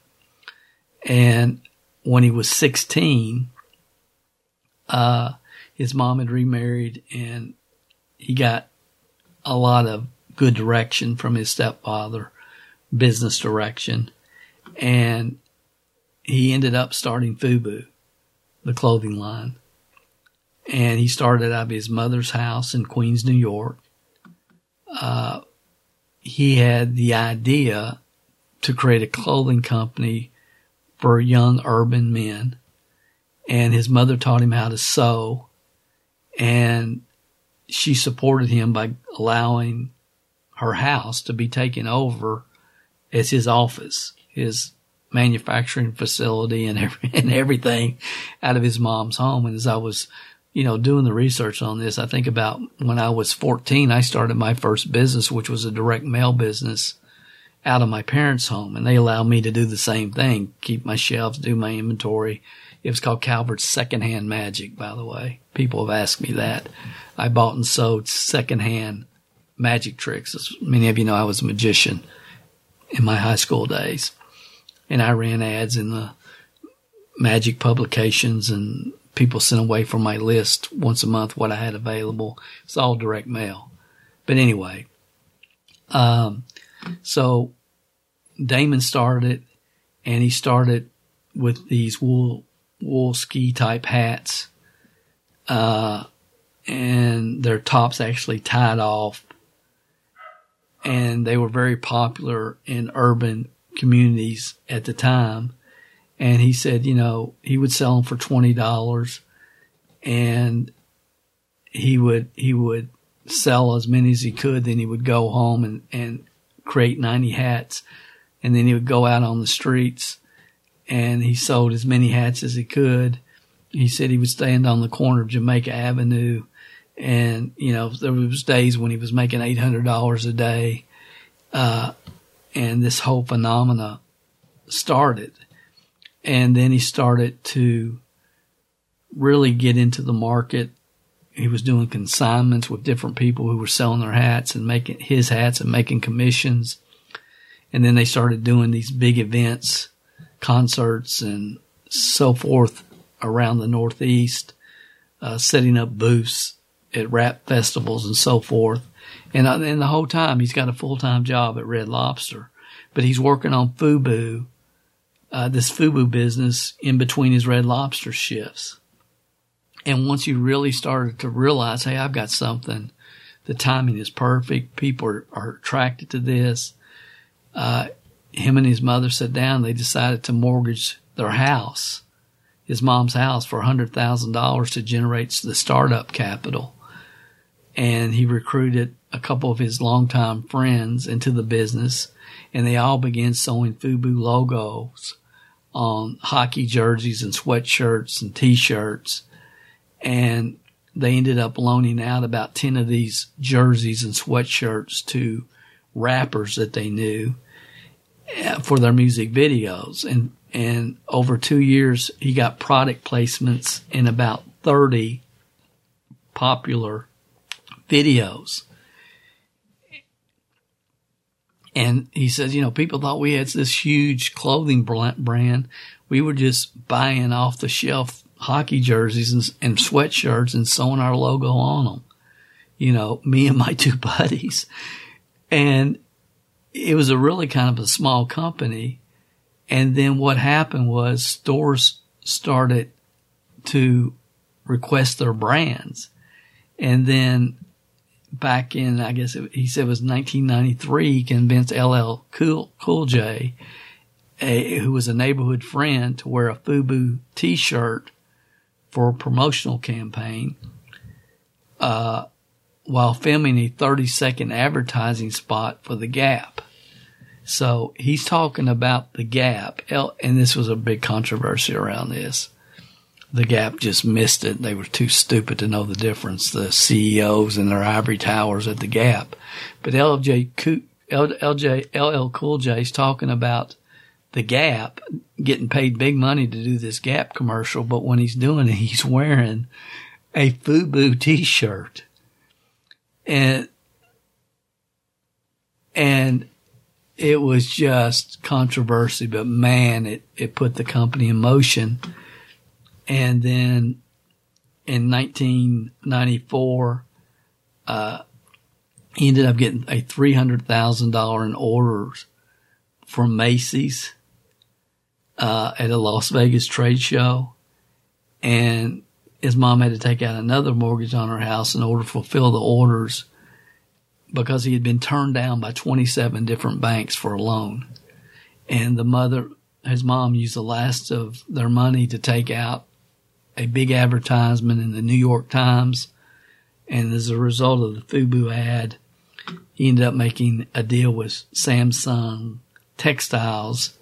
And when he was 16, uh, his mom had remarried and he got a lot of good direction from his stepfather, business direction. And he ended up starting FUBU, the clothing line. And he started out of his mother's house in Queens, New York. Uh, he had the idea to create a clothing company for young urban men. And his mother taught him how to sew. And she supported him by allowing her house to be taken over as his office, his manufacturing facility and every, and everything out of his mom's home. And as I was, you know, doing the research on this, I think about when I was 14, I started my first business, which was a direct mail business out of my parents' home. And they allowed me to do the same thing, keep my shelves, do my inventory. It was called Calvert's Secondhand Magic, by the way. People have asked me that. I bought and sold secondhand magic tricks. As many of you know, I was a magician in my high school days, and I ran ads in the Magic Publications and people sent away from my list once a month what I had available. It's all direct mail. But anyway, um, so Daymond started and he started with these wool, wool ski type hats. Uh, and their tops actually tied off and they were very popular in urban communities at the time. And he said, you know, he would sell them for twenty dollars, and he would he would sell as many as he could. Then he would go home and and create ninety hats, and then he would go out on the streets, and he sold as many hats as he could. He said he would stand on the corner of Jamaica Avenue and you know there was days when he was making eight hundred dollars a day, uh, and this whole phenomena started, and then he started to really get into the market. He was doing consignments with different people who were selling their hats and making his hats and making commissions, and then they started doing these big events, concerts, and so forth around the Northeast, uh, setting up booths at rap festivals and so forth. And, uh, and the whole time he's got a full time job at Red Lobster, but he's working on FUBU, uh, this FUBU business in between his Red Lobster shifts. And once you really started to realize, hey, I've got something, the timing is perfect. People are, are attracted to this. Uh, him and his mother sat down. They decided to mortgage their house, his mom's house, for $100,000 to generate the startup capital and he recruited a couple of his longtime friends into the business, and they all began sewing FUBU logos on hockey jerseys and sweatshirts and t-shirts, and they ended up loaning out about 10 of these jerseys and sweatshirts to rappers that they knew eh, for their music videos. And, and over two years, he got product placements in about 30 popular videos. And he says, you know, people thought we had this huge clothing brand. We were just buying off the shelf hockey jerseys and, and sweatshirts and sewing our logo on them. You know, me and my two buddies. And it was a really kind of a small company. And then what happened was stores started to request their brands. And then back in, I guess it, he said it was 1993, he convinced LL Cool, cool J, a, who was a neighborhood friend, to wear a FUBU t-shirt for a promotional campaign, uh, while filming a 30 second advertising spot for the Gap. So he's talking about the Gap, and this was a big controversy around this the Gap just missed it. They were too stupid to know the difference. The CEOs and their ivory towers at the Gap. But LJ, LJ, LL Cool J is talking about the Gap getting paid big money to do this Gap commercial. But when he's doing it, he's wearing a FUBU t-shirt. And, and it was just controversy, but man, it, it put the company in motion and then in 1994, uh, he ended up getting a $300,000 in orders from Macy's, uh, at a Las Vegas trade show. And his mom had to take out another mortgage on her house in order to fulfill the orders because he had been turned down by 27 different banks for a loan. And the mother, his mom used the last of their money to take out a big advertisement in the New York Times. And as a result of the FUBU ad, he ended up making a deal with Samsung Textiles,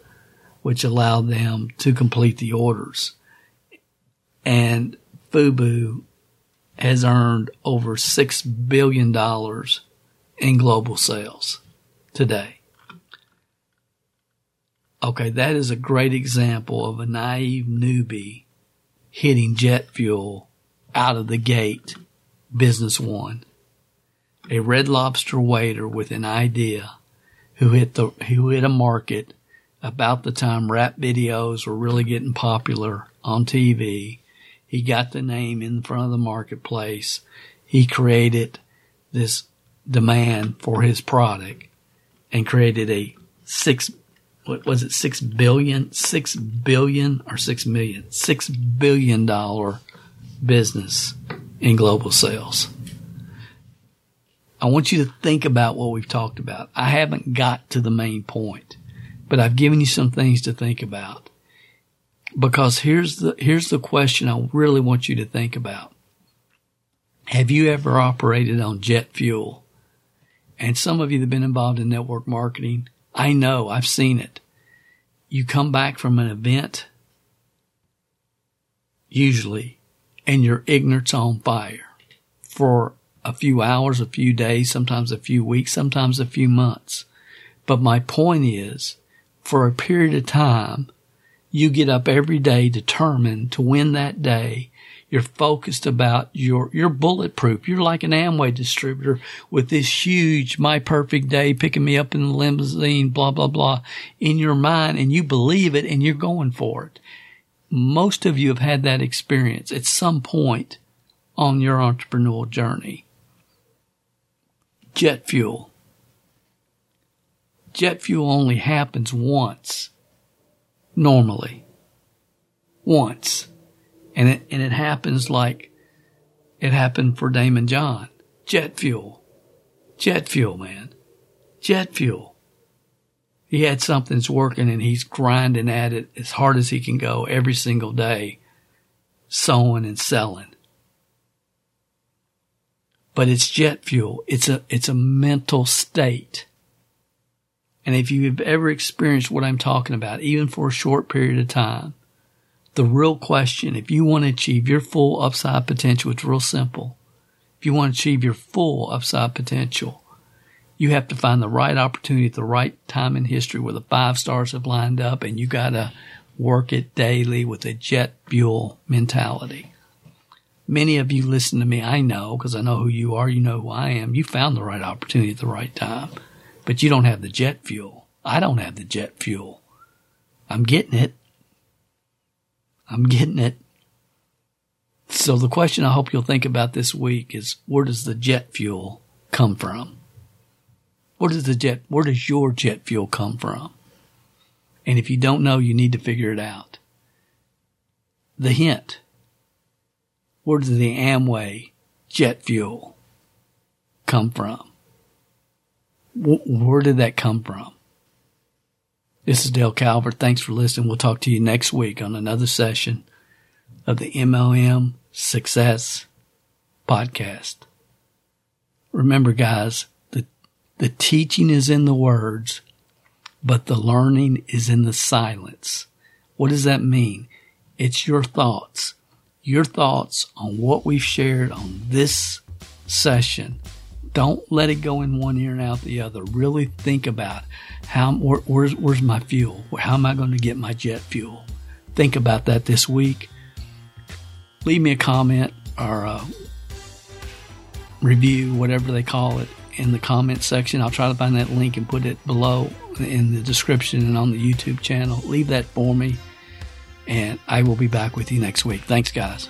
which allowed them to complete the orders. And FUBU has earned over $6 billion in global sales today. Okay, that is a great example of a naive newbie hitting jet fuel out of the gate, business one. A red lobster waiter with an idea who hit the, who hit a market about the time rap videos were really getting popular on TV. He got the name in front of the marketplace. He created this demand for his product and created a six, what was it, six billion, six billion or six million, six billion dollar business in global sales. I want you to think about what we've talked about. I haven't got to the main point, but I've given you some things to think about. Because here's the, here's the question I really want you to think about. Have you ever operated on jet fuel? And some of you that have been involved in network marketing, I know, I've seen it. You come back from an event, usually, and your ignorance on fire for a few hours, a few days, sometimes a few weeks, sometimes a few months. But my point is, for a period of time, you get up every day determined to win that day. You're focused about your, you're bulletproof. You're like an Amway distributor with this huge, my perfect day, picking me up in the limousine, blah, blah, blah in your mind and you believe it and you're going for it. Most of you have had that experience at some point on your entrepreneurial journey jet fuel. Jet fuel only happens once, normally. Once. And it, and it happens like it happened for Daymond John. Jet fuel. Jet fuel, man. Jet fuel. He had something's working and he's grinding at it as hard as he can go every single day, sewing and selling but it's jet fuel. It's a, it's a mental state. And if you've ever experienced what I'm talking about, even for a short period of time, the real question, if you want to achieve your full upside potential, it's real simple. If you want to achieve your full upside potential, you have to find the right opportunity at the right time in history where the five stars have lined up and you got to work it daily with a jet fuel mentality. Many of you listen to me. I know because I know who you are. You know who I am. You found the right opportunity at the right time, but you don't have the jet fuel. I don't have the jet fuel. I'm getting it. I'm getting it. So the question I hope you'll think about this week is where does the jet fuel come from? Where does the jet, where does your jet fuel come from? And if you don't know, you need to figure it out. The hint where does the Amway jet fuel come from? Where did that come from? This is Dale Calvert. Thanks for listening. We'll talk to you next week on another session of the MLM Success Podcast. Remember, guys, the, the teaching is in the words, but the learning is in the silence. What does that mean? It's your thoughts your thoughts on what we've shared on this session. Don't let it go in one ear and out the other. Really think about how where, where's where's my fuel? How am I going to get my jet fuel? Think about that this week. Leave me a comment or a review, whatever they call it, in the comment section. I'll try to find that link and put it below in the description and on the YouTube channel. Leave that for me and I will be back with you next week. Thanks, guys.